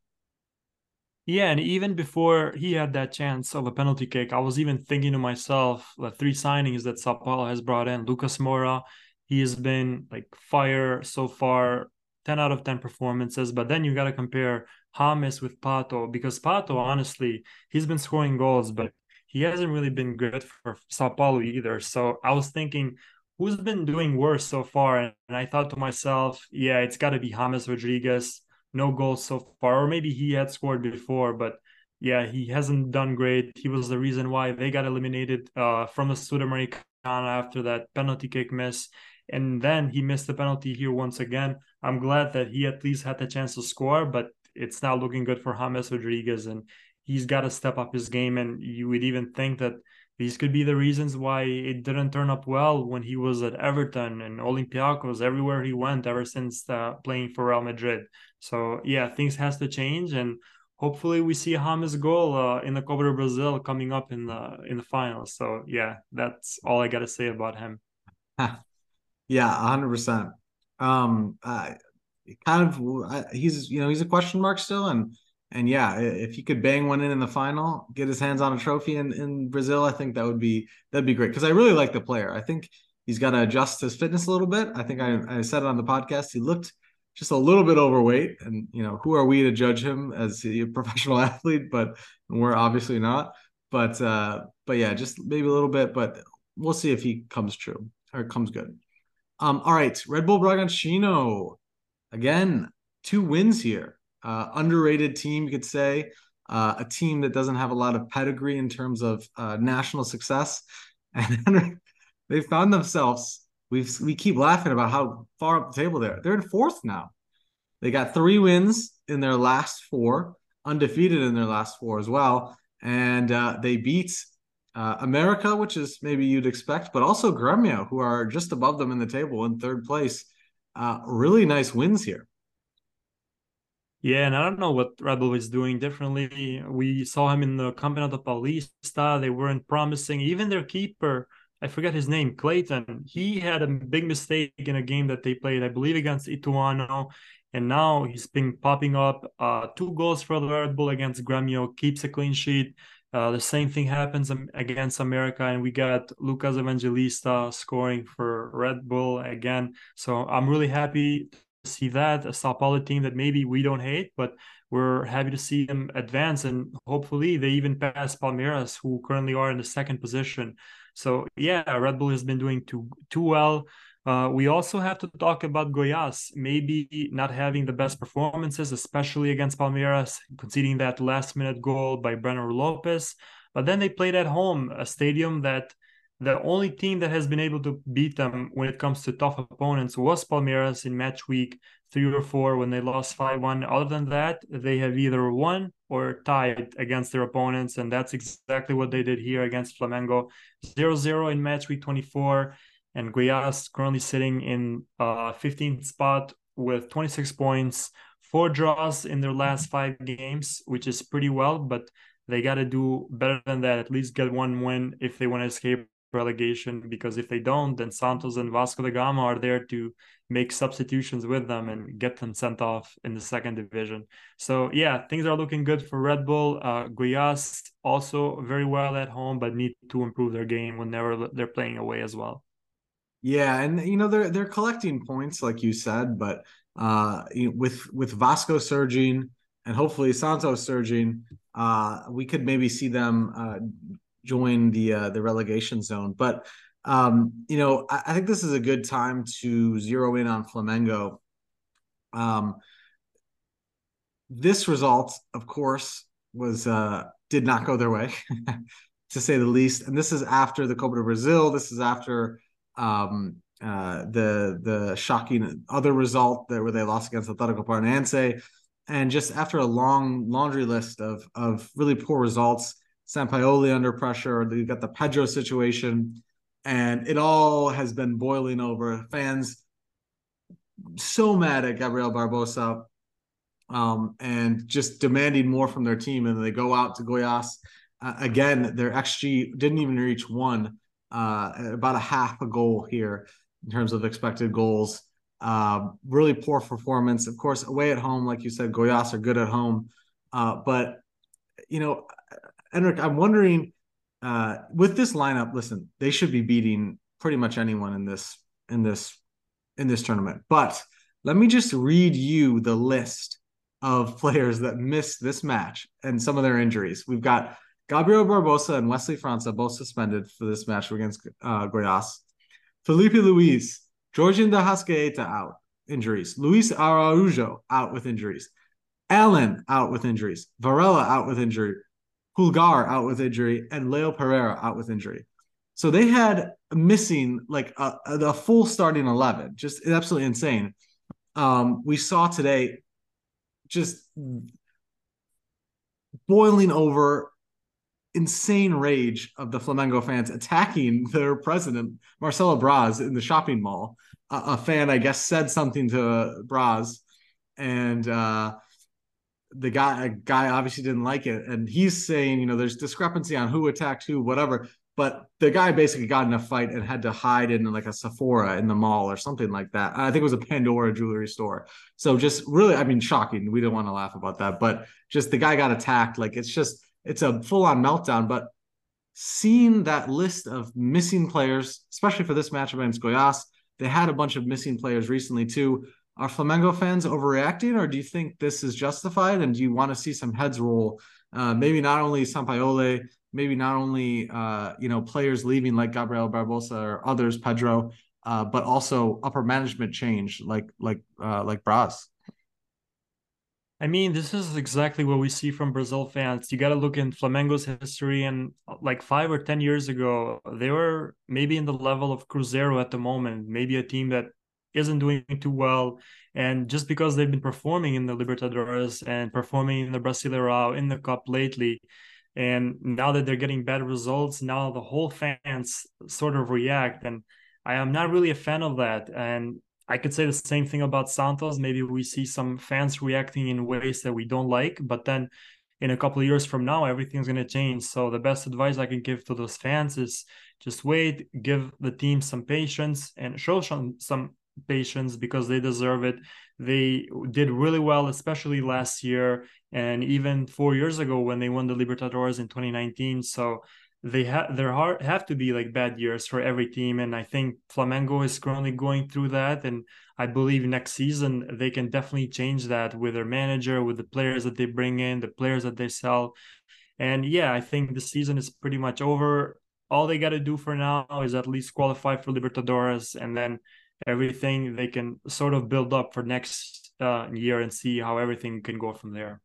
Yeah, and even before he had that chance of a penalty kick, I was even thinking to myself the three signings that Sao Paulo has brought in. Lucas Moura, he has been like fire so far, 10 out of 10 performances. But then you got to compare James with Pato because Pato, honestly, he's been scoring goals, but he hasn't really been good for Sao Paulo either. So I was thinking, who's been doing worse so far? And, I thought to myself, yeah, it's got to be James Rodriguez. No goals so far, or maybe he had scored before, but yeah, he hasn't done great. He was the reason why they got eliminated uh, from the Sudamericana after that penalty kick miss. And then he missed the penalty here once again. I'm glad that he at least had the chance to score, but it's now looking good for James Rodriguez. And he's got to step up his game. And you would even think that these could be the reasons why it didn't turn up well when he was at Everton and Olympiacos, everywhere he went ever since uh, playing for Real Madrid. So yeah, things has to change, and hopefully we see a James goal uh, in the Copa do Brasil coming up in the in the finals. So yeah, that's all I got to say about him. [LAUGHS]
yeah, hundred percent. Um, uh, kind of, he's you know he's a question mark still, and and yeah, if he could bang one in in the final, get his hands on a trophy in, in Brazil, I think that would be that'd be great because I really like the player. I think he's got to adjust his fitness a little bit. I think I, I said it on the podcast. He looked just a little bit overweight, and you know who are we to judge him as a [LAUGHS] professional athlete? But we're obviously not. But uh, but yeah, just maybe a little bit. But we'll see if he comes true or comes good. Um, all right, Red Bull Bragantino again, two wins here uh, underrated team, you could say, uh, a team that doesn't have a lot of pedigree in terms of uh, national success, [LAUGHS] and they found themselves. We we keep laughing about how far up the table they're. They're in fourth now. They got three wins in their last four, undefeated in their last four as well, and uh, they beat uh, America, which is maybe you'd expect, but also Gremio, who are just above them in the table in third place. Uh, really nice wins here.
Yeah, and I don't know what Red Bull is doing differently. We saw him in the Campeonato Paulista. They weren't promising. Even their keeper, I forget his name, Cleiton, he had a big mistake in a game that they played, I believe, against Ituano. And now he's been popping up. Uh, two goals for the Red Bull against Gremio, keeps a clean sheet. Uh, the same thing happens against America, and we got Lucas Evangelista scoring for Red Bull again. So I'm really happy to see that a Sao Paulo team that maybe we don't hate, but we're happy to see them advance and hopefully they even pass Palmeiras, who currently are in the second position. So yeah, Red Bull has been doing too too well. Uh, we also have to talk about Goiás, maybe not having the best performances, especially against Palmeiras, conceding that last minute goal by Breno Lopes. But then they played at home, a stadium that the only team that has been able to beat them when it comes to tough opponents was Palmeiras in match week three or four when they lost 5 1. Other than that, they have either won or tied against their opponents. And that's exactly what they did here against Flamengo 0 0 in match week 24. And Goiás currently sitting in uh, 15th spot with 26 points, four draws in their last five games, which is pretty well, but they got to do better than that, at least get one win if they want to escape relegation because if they don't, then Santos and Vasco da Gama are there to make substitutions with them and get them sent off in the second division. So yeah, things are looking good for Red Bull. Uh, Goiás also very well at home, but need to improve their game whenever they're playing away as well.
Yeah, and you know they're they're collecting points like you said, but uh, with with Vasco surging and hopefully Santos surging, uh, we could maybe see them uh, join the uh, the relegation zone. But um, you know, I, I, think this is a good time to zero in on Flamengo. Um, this result, of course, was uh, did not go their way, [LAUGHS] to say the least. And this is after the Copa do Brasil. This is after um, uh, the the shocking other result that where they lost against Atletico Paranaense, and just after a long laundry list of of really poor results Sampaoli under pressure. You got the Pedro situation, and it all has been boiling over. Fans so mad at Gabriel Barbosa, um, and just demanding more from their team. And they go out to Goiás uh, again. Their xG didn't even reach one, uh, about a half a goal here in terms of expected goals. Uh, really poor performance. Of course, away at home, like you said, Goiás are good at home, uh, but you know Enric, I'm wondering uh, with this lineup. Listen, they should be beating pretty much anyone in this in this in this tournament. But let me just read you the list of [LAUGHS] players that missed this match and some of their injuries. We've got Gabriel Barbosa and Wesley França both suspended for this match against uh, Goiás. Filipe Luís, Giorgian de Arrascaeta out, injuries. Luiz Araújo out with injuries. Allan out with injuries. Varela out with injury. Pulgar out with injury, and Leo Pereira out with injury. So they had missing like a, a full starting 11, just absolutely insane. Um, we saw today just boiling over insane rage of the Flamengo fans attacking [LAUGHS] their president, Marcelo Braz, in the shopping mall. A, fan, I guess, said something to Braz, and uh, the guy guy obviously didn't like it and he's saying you know there's discrepancy on who attacked who whatever but the guy basically got in a fight and had to hide in like a Sephora in the mall or something like that. I think it was a Pandora jewelry store. So just really, I mean, shocking. We don't want to laugh about that, but just the guy got attacked. Like it's just, it's a full on meltdown. But seeing that list of missing players, especially for this matchup against Goiás, they had a bunch of missing players recently too. Are Flamengo fans overreacting, or do you think this is justified? And do you want to see some heads roll? Uh, maybe not only Sampaoli, maybe not only uh, you know players leaving like Gabriel Barbosa or others, Pedro, uh, but also upper management change like like uh, like Braz.
I mean, this is exactly what we see from Brazil fans. You got to look in Flamengo's history, and like five or ten years ago, they were maybe in the level of Cruzeiro at the moment, maybe a team that isn't doing too well. And just because they've been performing in the Libertadores and performing in the Brasileirão in the Cup lately, and now that they're getting better results, now the whole fans sort of react. And I am not really a fan of that. And I could say the same thing about Santos. Maybe we see some fans reacting in ways that we don't like, but then in a couple of years from now, everything's going to change. So the best advice I can give to those fans is just wait, give the team some patience, and show some some patience because they deserve it. They did really well, especially last year and even four years ago when they won the Libertadores in 2019. So they have there are have to be like bad years for every team, and I think Flamengo is currently going through that. And I believe next season they can definitely change that with their manager, with the players that they bring in, the players that they sell. And yeah, I think the season is pretty much over. All they got to do for now is at least qualify for Libertadores, and then everything they can sort of build up for next uh, year and see how everything can go from there.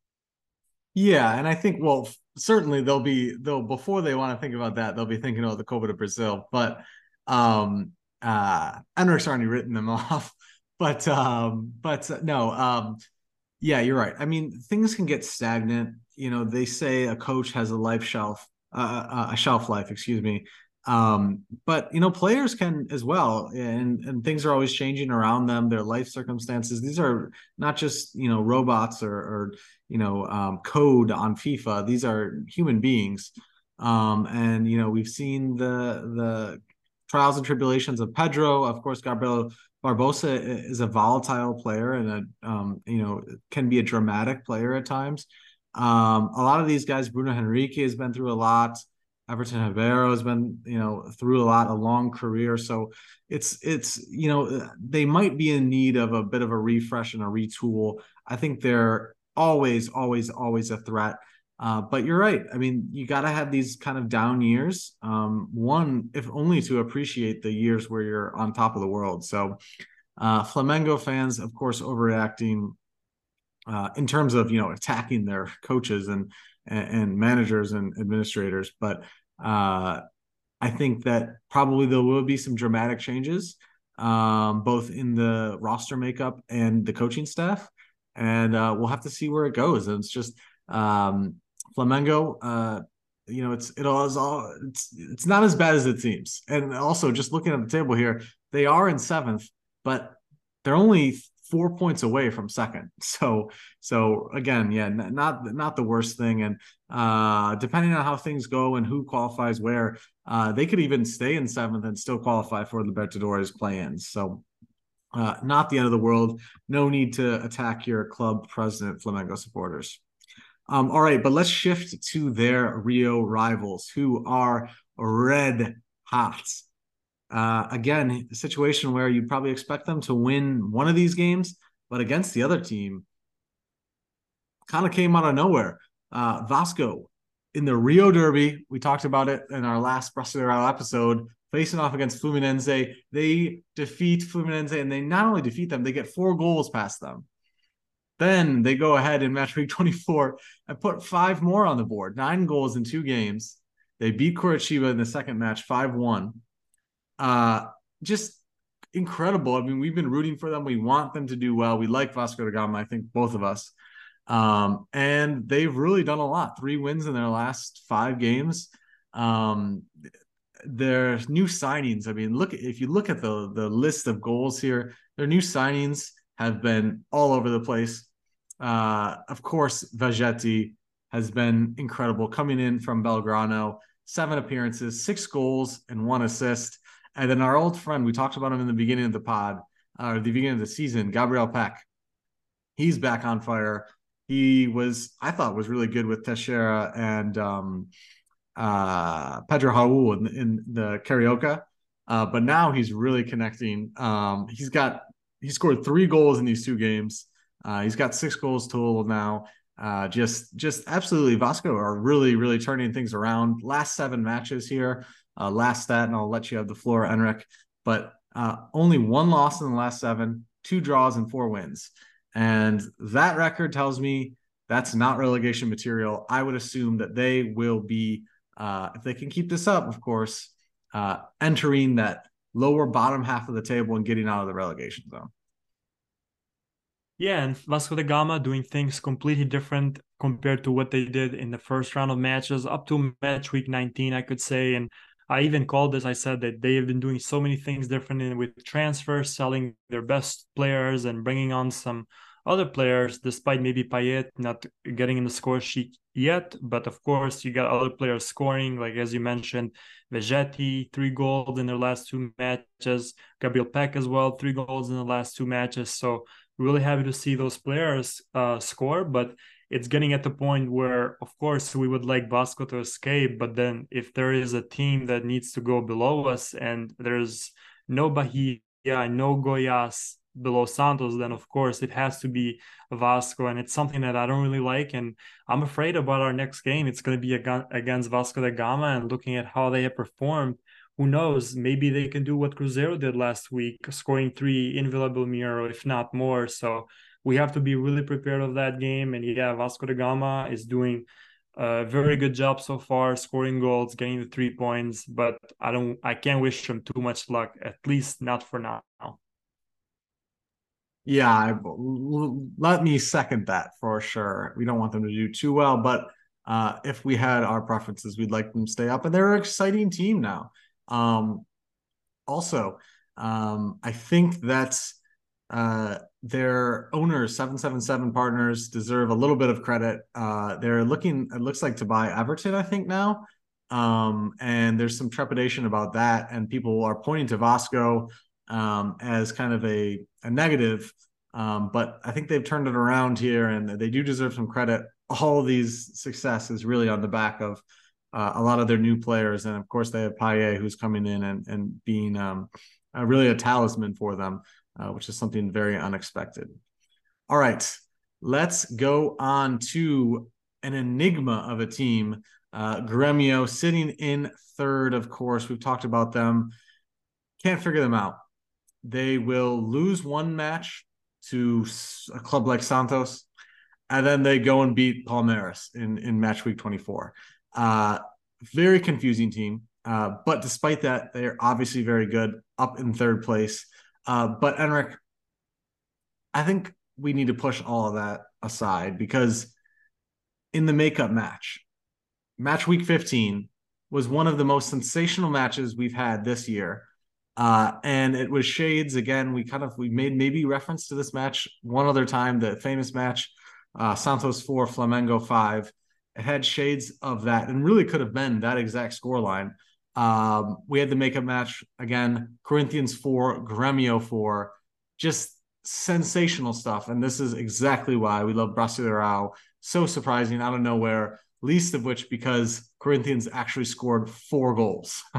Yeah, and I think well, certainly they'll be they'll before they want to think about that, they'll be thinking about the Copa de Brazil. But um uh Enric's already written them [LAUGHS] off. But um, but uh, no, um, yeah, you're right. I mean, things can get stagnant. You know, they say a coach has a life shelf, uh, uh, a shelf life, excuse me. Um, but you know, players can as well, and and things are always changing around them. Their life circumstances. These are not just you know robots or, or you know um, code on FIFA. These are human beings. Um, and you know, we've seen the the trials and tribulations of Pedro. Of course, Gabriel Barbosa is a volatile player and a um, you know can be a dramatic player at times. Um, a lot of these guys, Bruno Henrique has been through a lot. Everton Ribeiro has been you know through a lot, a long career. So it's it's you know they might be in need of a bit of a refresh and a retool. I think they're always always always a threat. Uh, but you're right. I mean, you got to have these kind of down years. Um, one, if only to appreciate the years where you're on top of the world. So, uh, Flamengo fans, of course, overreacting uh, in terms of you know attacking their coaches and and, and managers and administrators. But uh, I think that probably there will be some dramatic changes, um, both in the roster makeup and the coaching staff, and uh, we'll have to see where it goes. And it's just um, Flamengo, uh, you know, it's it all is all it's it's not as bad as it seems. And also, just looking at the table here, they are in seventh, but they're only four points away from second. [LAUGHS] So so again, yeah, not not the worst thing. And uh, depending on how things go and who qualifies where, uh, they could even stay in seventh and still qualify for Libertadores play-ins. So. Uh, not the end of the world. No need to attack your club president, Flamengo supporters. Um, all right, but let's shift to their Rio rivals who are red hot. Uh, again, a situation where you probably expect them to win one of these games, but against the other team, kind of came out of nowhere. Uh, Vasco in the Rio Derby, we talked about it in our last Brasileirão episode, facing off against Fluminense. They defeat Fluminense, and they not only defeat them, they get four goals past them. Then they go ahead in match week [LAUGHS] 24 and put five more on the board, nine goals in two games. They beat Coritiba in the second match 5 1. Uh, just incredible. I mean, we've been rooting for them. We want them to do well. We like Vasco da Gama, I think both of us. Um, and they've really done a lot. Three wins in their last five games. Um, their new signings. I mean, look if you look at the the list of goals here, their new signings have been all over the place. Uh, of course, Vegetti has been incredible coming in from Belgrano, seven appearances, six goals, and one assist. And then our old friend, we talked about him in the beginning of the pod, uh, or the beginning of the season, Gabriel Pec. He's back on fire. He was, I thought, was really good with Teixeira and um, uh, Pedro Raul in, in the Carioca. Uh, but now he's really connecting. Um, he's got he scored three goals in these two games. Uh, he's got six goals total now. Uh, just just absolutely Vasco are really really turning things around. Last seven matches here, uh, last stat, and I'll let you have the floor, Enric. But uh, only one loss in the last seven, two draws and four wins, and that record tells me that's not relegation material. I would assume that they will be, uh, if they can keep this up, of course, uh, entering that lower bottom half of the table and getting out of the relegation zone.
Yeah, and Vasco da Gama doing things completely different compared to what they did in the first round of matches up to match week 19, I could say. And I even called this. I said that they have been doing so many things different with transfers, selling their best players, and bringing on some other players, despite maybe Payet not getting in the score sheet yet. But of course, you got other players scoring, like as you mentioned, Vegetti, three goals in their last two matches, Gabriel Pec as well, three goals in the last two matches. So really happy to see those players uh, score, but it's getting at the point where, of course, we would like Vasco to escape. But then if there is a team that needs to go below us and there's no Bahia, no Goiás, below Santos, then of course it has to be Vasco, and it's something that I don't really like. And I'm afraid about our next game. It's going to be against Vasco da Gama, and looking at how they have performed, who knows? Maybe they can do what Cruzeiro did last week, scoring three in Vila Belmiro, if not more. So we have to be really prepared of that game. And yeah, Vasco da Gama is doing a very good job so far, scoring goals, getting the three points. But I don't, I can't wish him too much luck. At least not for now.
Yeah, let me second that for sure. We don't want them to do too well, but uh, if we had our preferences, we'd like them to stay up. And they're an exciting team now. Um, also, um, I think that's uh, their owners, 777 partners, deserve a little bit of credit. Uh, they're looking, it looks like to buy Everton, I think, now. Um, and there's some trepidation about that. And people are pointing to Vasco um, as kind of a, a negative. Um, but I think they've turned it around here and they do deserve some credit. All of these success is really on the back of uh, a lot of their new players. And of course, they have Payet who's coming in and, and being um, really a talisman for them uh, which is something very unexpected. All right, let's go on to an enigma of a team. Uh, Gremio sitting in third, of course. We've talked about them. Can't figure them out. They will lose one match to a club like Santos, and then they go and beat Palmeiras in, in match week 24. Uh, very confusing team. Uh, but despite that, they are obviously very good, up in third place. Uh, but Enric, I think we need to push all of that aside because in the makeup match, match week 15 was one of the most sensational matches we've had this year. Uh, and it was shades again. We kind of we made maybe reference to this match one other time, the famous match, uh, Santos four, Flamengo five. It had shades of that, and really could have been that exact scoreline. Um, we had the makeup match again, Corinthians four, Gremio four, just sensational stuff. And this is exactly why we love Brasileirao. So surprising out of nowhere, least of which because Corinthians actually scored four goals. [LAUGHS]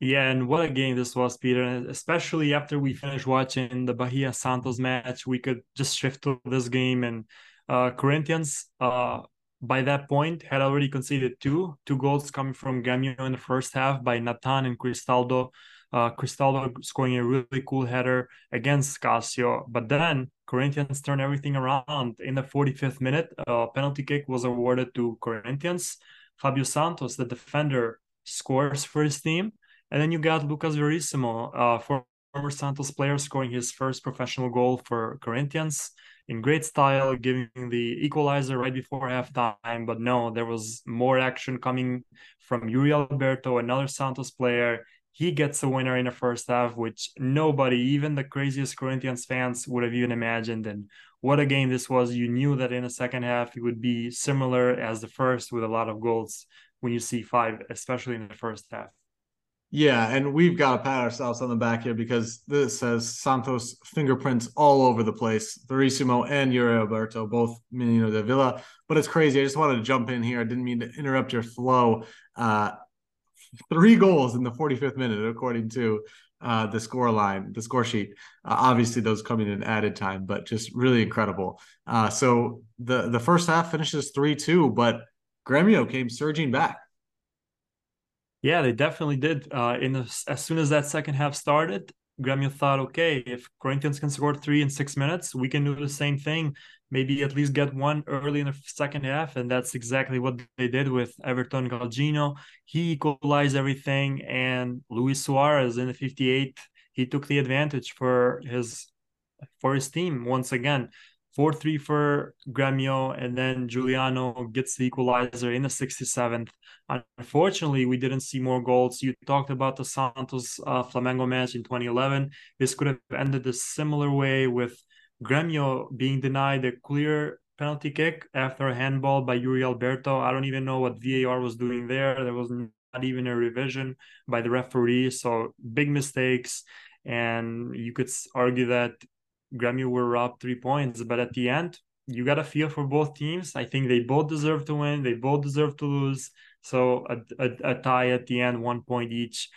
Yeah, and what a game this was, Peter. especially after we finished watching the Bahia Santos match, we could just shift to this game. And uh, Corinthians, uh, by that point had already conceded two two goals coming from Gremio in the first half by Nathan and Cristaldo. Uh, Cristaldo scoring a really cool header against Cassio, but then Corinthians turned everything around in the 45th minute. A penalty kick was awarded to Corinthians. Fabio Santos, the defender, scores for his team, and then you got Lucas Verissimo, uh, former Santos player, scoring his first professional goal for Corinthians in great style, giving the equalizer right before halftime. But no, there was more action coming from Yuri Alberto, another Santos player. He gets a winner in the first half, which nobody, even the craziest Corinthians fans, would have even imagined. And what a game this was. You knew that in the second half it would be similar as the first with a lot of goals when you see five, especially in the first half.
Yeah, and we've got to pat ourselves on the back here because this says Santos fingerprints all over the place. Verissimo and Yuri Alberto, both Menino da Vila. But it's crazy. I just wanted to jump in here. I didn't mean to interrupt your flow. Uh, three goals in the 45th minute, according to uh, the score line, the score sheet. Uh, obviously, those coming in added time, but just really incredible. Uh, so the the first half finishes three two, but Gremio came surging back.
Yeah, they definitely did. Uh, in the, as soon as that second half started, Gremio thought, okay, if Corinthians can score three in six minutes, we can do the same thing. Maybe at least get one early in the second half, and that's exactly what they did with Everton Galdino. He equalized everything, and Luis Suarez in the 58th, he took the advantage for his for his team once again. 4 3 for Gremio, and then Giuliano gets the equalizer in the 67th. Unfortunately, we didn't see more goals. You talked about the Santos uh, Flamengo match in 2011. This could have ended a similar way with Gremio being denied a clear penalty kick after a handball by Yuri Alberto. I don't even know what VAR was doing there. There was not even a revision by the referee. So big mistakes. And you could argue that Gremio were up three points, but at the end, you got a feel for both teams. I think they both deserve to win. They both deserve to lose. So a, a, a tie at the end, one point each,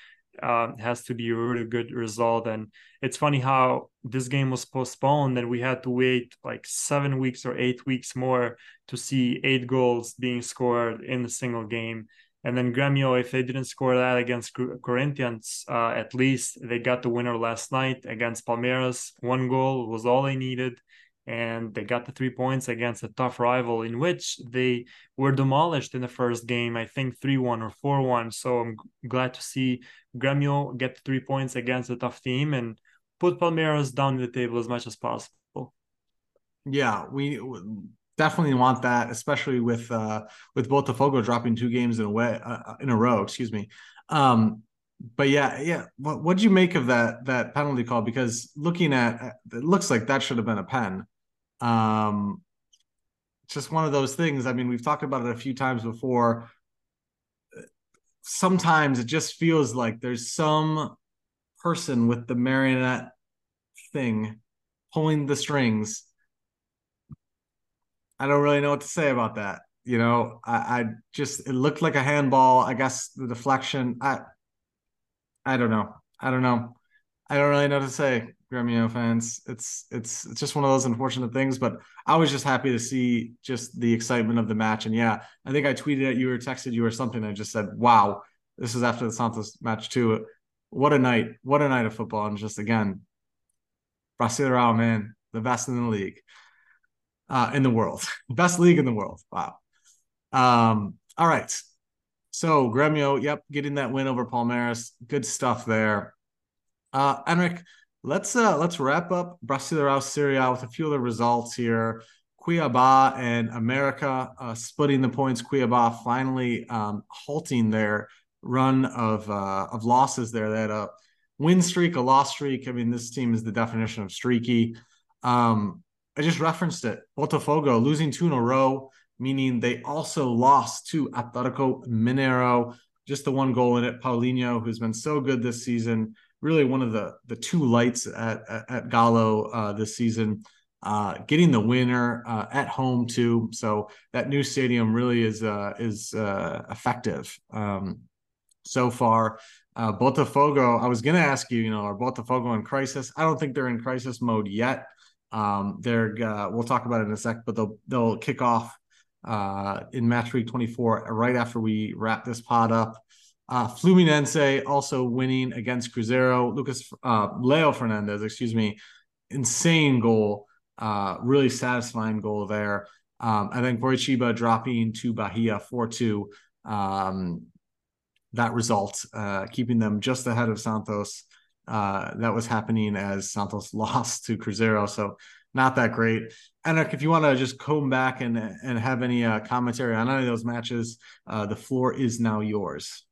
uh, has to be a really good result. And it's funny how this game was postponed and we had to wait like seven weeks or eight weeks more to see eight goals being scored in a single game. And then Gremio, if they didn't score that against Corinthians, uh, at least they got the winner last night against Palmeiras. One goal was all they needed. and they got the three points against a tough rival in which they were demolished in the first game i think 3-1 or 4-1 so i'm glad to see gremio get three points against a tough team and put palmeiras down the table as much as possible
yeah we definitely want that especially with uh with Fogo dropping two games in a way uh, in a row excuse me um but yeah, yeah. What what'd you make of that that penalty call? Because looking at it looks like that should have been a pen. Um, just one of those things. I mean, we've talked about it a few times before. Sometimes it just feels like there's some person with the marionette thing pulling the strings. I don't really know what to say about that. You know, I, I just it looked like a handball. I guess the deflection. I I don't know. I don't know. I don't really know what to say, Gremio fans. It's it's it's just one of those unfortunate things. But I was just happy to see just the excitement of the match. And yeah, I think I tweeted at you or texted you or something. I just said, "Wow, this is after the Santos match too. What a night! What a night of football!" And just again, Brasileirão, man, the best in the league, uh, in the world, [LAUGHS] best league in the world. Wow. Um. All right. So Gremio, yep, getting that win over Palmeiras, good stuff there. Uh, Enric, let's uh let's wrap up Brasileirão Serie A with a few other results here. Cuiabá and America uh, splitting the points. Cuiabá finally um, halting their run of uh, of losses there. Had a win streak, a loss streak. I mean, this team is the definition of streaky. Um, I just referenced it. Botafogo losing two in a row meaning they also lost to Atletico Mineiro. Just the one goal in it. Paulinho, who's been so good this season, really one of the the two lights at at, at uh, this season. Uh, getting the winner uh, at home too, so that new stadium really is uh, is uh, effective um, so far. Uh, Botafogo, I was going to ask you, you know, are Botafogo in crisis? I don't think they're in crisis mode yet. Um, they're uh, we'll talk about it in a sec, but they'll they'll kick off uh, in match week 24, right after we wrap this pod up. Uh, Fluminense also winning against Cruzeiro. Lucas uh, Leo Fernandez, excuse me, insane goal, uh, really satisfying goal there. Um, I think Coritiba dropping to Bahia 4 2. Um, that result, uh, keeping them just ahead of Santos. Uh, that was happening as Santos [LAUGHS] lost to Cruzeiro. So not that great. Enric, if you want to just comb back and and have any uh, commentary on any of those matches, uh, the floor is now yours.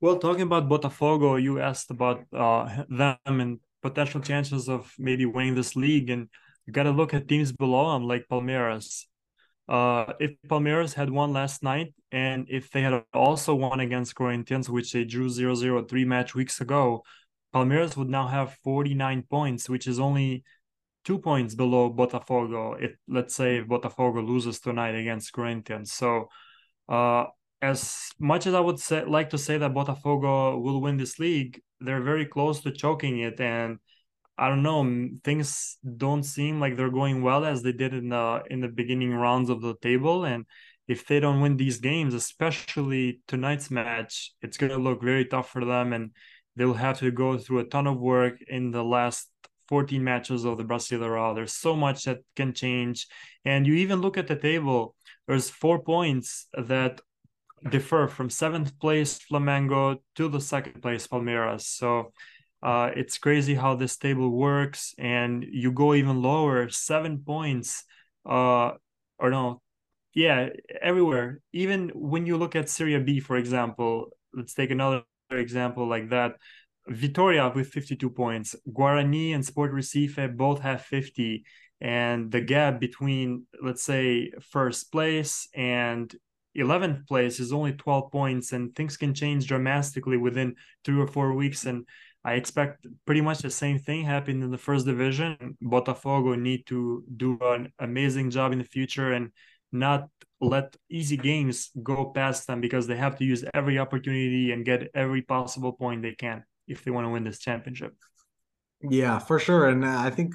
Well, talking about Botafogo, you asked about uh, them and potential chances of maybe winning this league, and you got to look at teams below them like Palmeiras. Uh, if Palmeiras had won last night, and if they had also won against Corinthians, which they drew 0-0 three match weeks ago, Palmeiras would now have 49 points, which is only two points below Botafogo. It let's say if Botafogo loses tonight against Corinthians. So uh, as much as I would say like to say that Botafogo will win this league, they're very close to choking it and I don't know. Things don't seem like they're going well as they did in the in the beginning rounds of the table. And if they don't win these games, especially tonight's match, it's going to look very tough for them, and they'll have to go through a ton of work in the last 14 matches of the Brasileirão. There's so much that can change. And you even look at the table, there's four points that differ from seventh place Flamengo to the second place Palmeiras. So uh, it's crazy how this table works. And you go even lower, seven points, uh, or no, yeah, everywhere. Even when you look at Serie B, for example, let's take another example like that. Vitoria with 52 points. Guarani and Sport Recife both have 50. And the gap between, let's say, first place and 11th place is only 12 points, and things can change dramatically within three or four weeks. And I expect pretty much the same thing happen in the first division. Botafogo need to do an amazing job in the future and not let easy games go past them because they have to use every opportunity and get every possible point they can if they want to win this championship.
Yeah, for sure. And I think,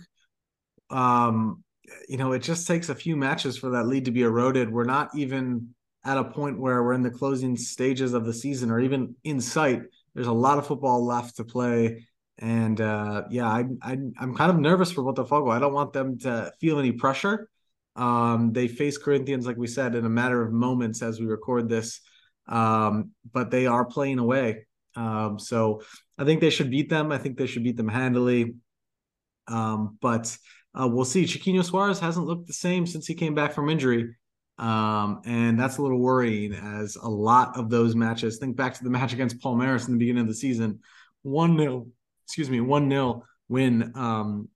um, you know, it just takes a few matches for that lead to be eroded. We're not even at a point where we're in the closing stages of the season or even in sight. There's a lot of football left to play. And uh, yeah, I, I, I'm kind of nervous for Botafogo. I don't want them to feel any pressure. Um, they face Corinthians, like we said, in a matter of moments as we record this. Um, but they are playing away. Um, so I think they should beat them. I think they should beat them handily. Um, but uh, we'll see. Tiquinho Soares hasn't looked the same since he came back from injury. Um, and that's a little worrying as a lot of those matches, think back to the match against Palmeiras in the beginning of the season, 1 0, excuse me, 1 0 win um,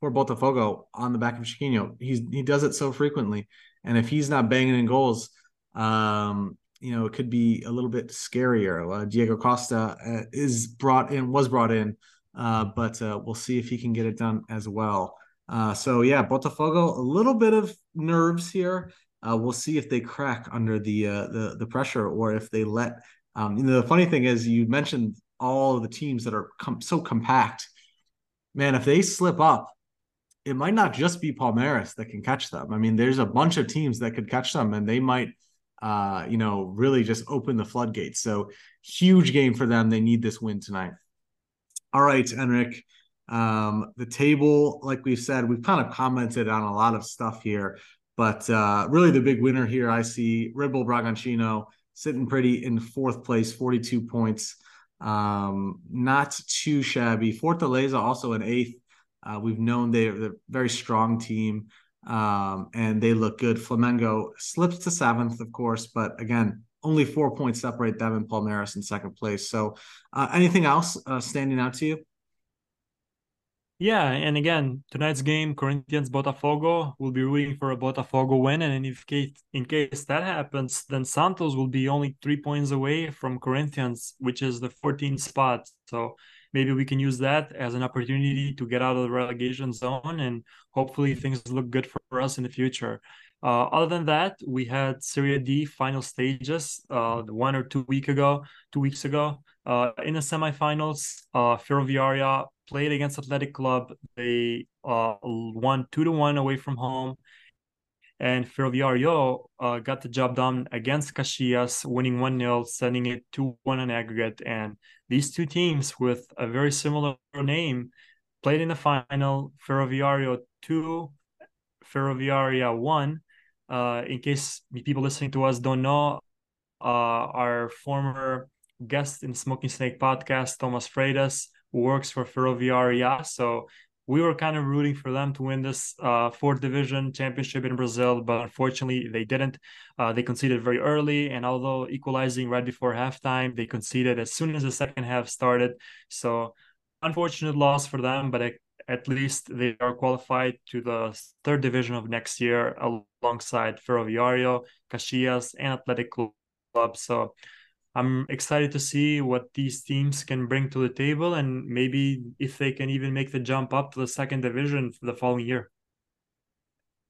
for Botafogo on the back of Tiquinho. He's, he does it so frequently. And if he's not banging in goals, um, you know, it could be a little bit scarier. Uh, Diego Costa uh, is brought in, was brought in, uh, but uh, we'll see if he can get it done as well. Uh, so yeah, Botafogo, a little bit of nerves here. Uh, we'll see if they crack under the uh, the the pressure or if they let. Um, you know, the funny thing is, you mentioned all of the teams that are com- so compact. Man, if they slip up, it might not just be Palmeiras that can catch them. I mean, there's a bunch of teams that could catch them, and they might, uh, you know, really just open the floodgates. So huge game for them. They need this win tonight. All right, Enric. Um, the table, like we've said, we've kind of commented on a lot of stuff here. But uh, really, the big winner here, I see Red Bull Bragantino sitting pretty in fourth place, 42 points. Um, not too shabby. Fortaleza also in eighth. Uh, we've known they're a very strong team um, and they look good. Flamengo slips to seventh, of course, but again, only four points separate them and Palmeiras in second place. So, uh, anything else uh, standing out to you?
Yeah, and again, tonight's game, Corinthians Botafogo, will be rooting for a Botafogo win, and if case in case that happens, then Santos will be only three points away from Corinthians, which is the 14th spot. So maybe we can use that as an opportunity to get out of the relegation zone, and hopefully things look good for us in the future. Uh, other than that, we had Serie D final stages uh, one or two week ago, two weeks ago. Uh, in the semifinals, uh, Ferroviaria played against Athletic Club. They uh, won two to one away from home, and Ferroviario uh, got the job done against Caxias, winning one 0 sending it two one in aggregate. And these two teams with a very similar name played in the final. Ferroviario two, Ferroviaria one. Uh, in case people listening to us don't know, uh, our former guest in Smoking Snake podcast, Thomas Freitas, works for Ferroviaria. So we were kind of rooting for them to win this uh, fourth division championship in Brazil, but unfortunately they didn't. Uh, they conceded very early, and although equalizing right before halftime, they conceded as soon as the second half started. So unfortunate loss for them, but at least they are qualified to the third division of next year alongside Ferroviario, Caxias, and Athletic Club. So I'm excited to see what these teams can bring to the table and maybe if they can even make the jump up to the second division for the following year.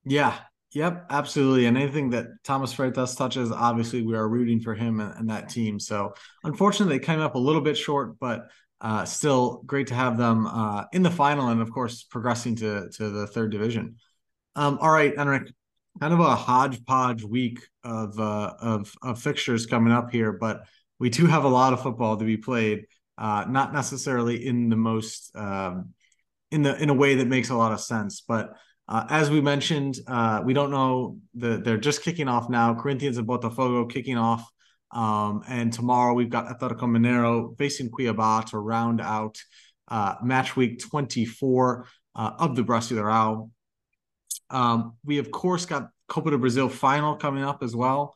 Yeah, Yep, absolutely. And anything that Thomas Freitas touches, obviously we are rooting for him and, and, that team. So unfortunately, they came up a little bit short, but uh, still great to have them uh, in the final and of course progressing to to the third division. Um, all right, Enric, kind of a hodgepodge week of uh, of of fixtures coming up here, but we do have a lot of football to be played. Uh, not necessarily in the most um, in the in a way that makes a lot of sense, but uh, as we mentioned, uh, we don't know the they're just kicking off now. Corinthians and Botafogo kicking off, um, and tomorrow we've got Atletico Mineiro facing Cuiabá to round out uh, match week 24 uh, of the Brasileirão. Um, we of course got Copa do Brasil final coming up as well.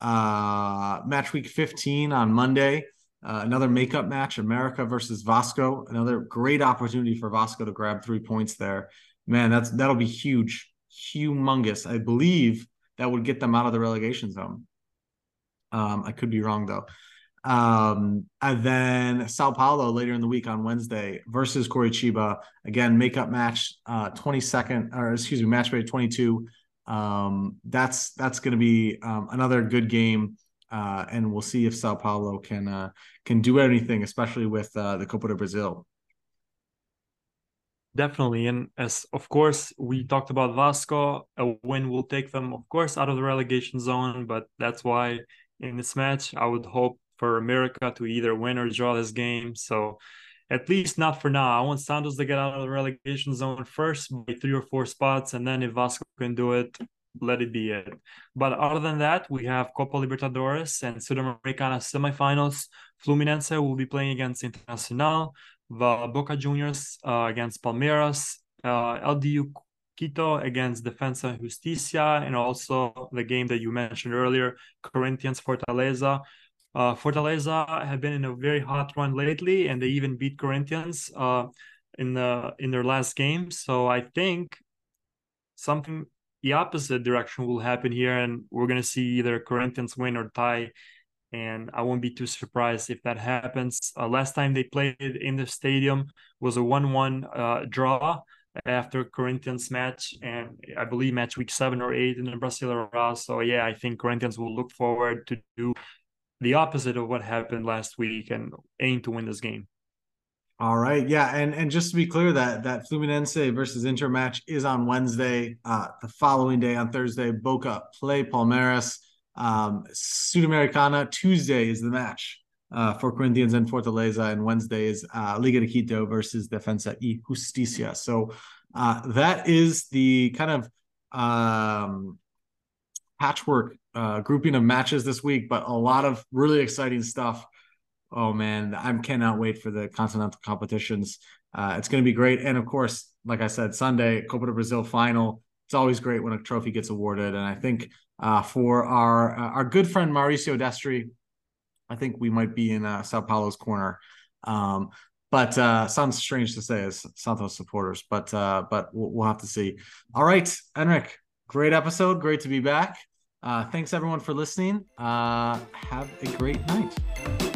Uh, match week 15 on Monday. Uh, another makeup match, America versus Vasco. Another great opportunity for Vasco to grab three points there. Man, that's that'll be huge, humongous. I believe that would get them out of the relegation zone. Um, I could be wrong though. Um, and then Sao Paulo later in the week on Wednesday versus Coritiba. Again, makeup match, uh, 22nd, or excuse me, match rate 22. Um, that's that's going to be um, another good game, uh, and we'll see if Sao Paulo can uh, can do anything, especially with uh, the Copa do Brasil.
Definitely, and as of course we talked about Vasco, a win will take them, of course, out of the relegation zone. But that's why in this match, I would hope for America to either win or draw this game. So at least not for now. I want Santos to get out of the relegation zone first by three or four spots, and then if Vasco can do it, let it be it. But other than that, we have Copa Libertadores and Sudamericana semifinals. Fluminense will be playing against Internacional, the Boca Juniors uh, against Palmeiras, uh, LDU Quito against Defensa Justicia, and also the game that you mentioned earlier, Corinthians Fortaleza. Uh, Fortaleza have been in a very hot run lately, and they even beat Corinthians uh, in the in their last game. So I think something the opposite direction will happen here, and we're gonna see either Corinthians win or tie. And I won't be too surprised if that happens. Uh, last time they played in the stadium was a one-one uh, draw after Corinthians match, and I believe match week seven or eight in the Brasileirão. So yeah, I think Corinthians will look forward to do the opposite of what happened last week and aim to win this game.
All right, yeah, and and just to be clear, that that Fluminense versus Inter match is on Wednesday. Uh, the following day on Thursday, Boca play Palmeiras. Um, Sudamericana Tuesday is the match uh, for Corinthians and Fortaleza, and Wednesday is uh, Liga de Quito versus Defensa y Justicia. So uh, that is the kind of um, patchwork uh, grouping of matches this week, but a lot of really exciting stuff. Oh man, I cannot wait for the continental competitions. Uh, it's going to be great, and of course, like I said, Sunday Copa do Brasil final. It's always great when a trophy gets awarded, and I think uh, for our uh, our good friend Mauricio Destri, I think we might be in uh, Sao Paulo's corner. Um, but uh, sounds strange to say as Santos supporters, but uh, but we'll, we'll have to see. All right, Enrick, great episode, great to be back. Uh, thanks everyone for listening. Uh, have a great night.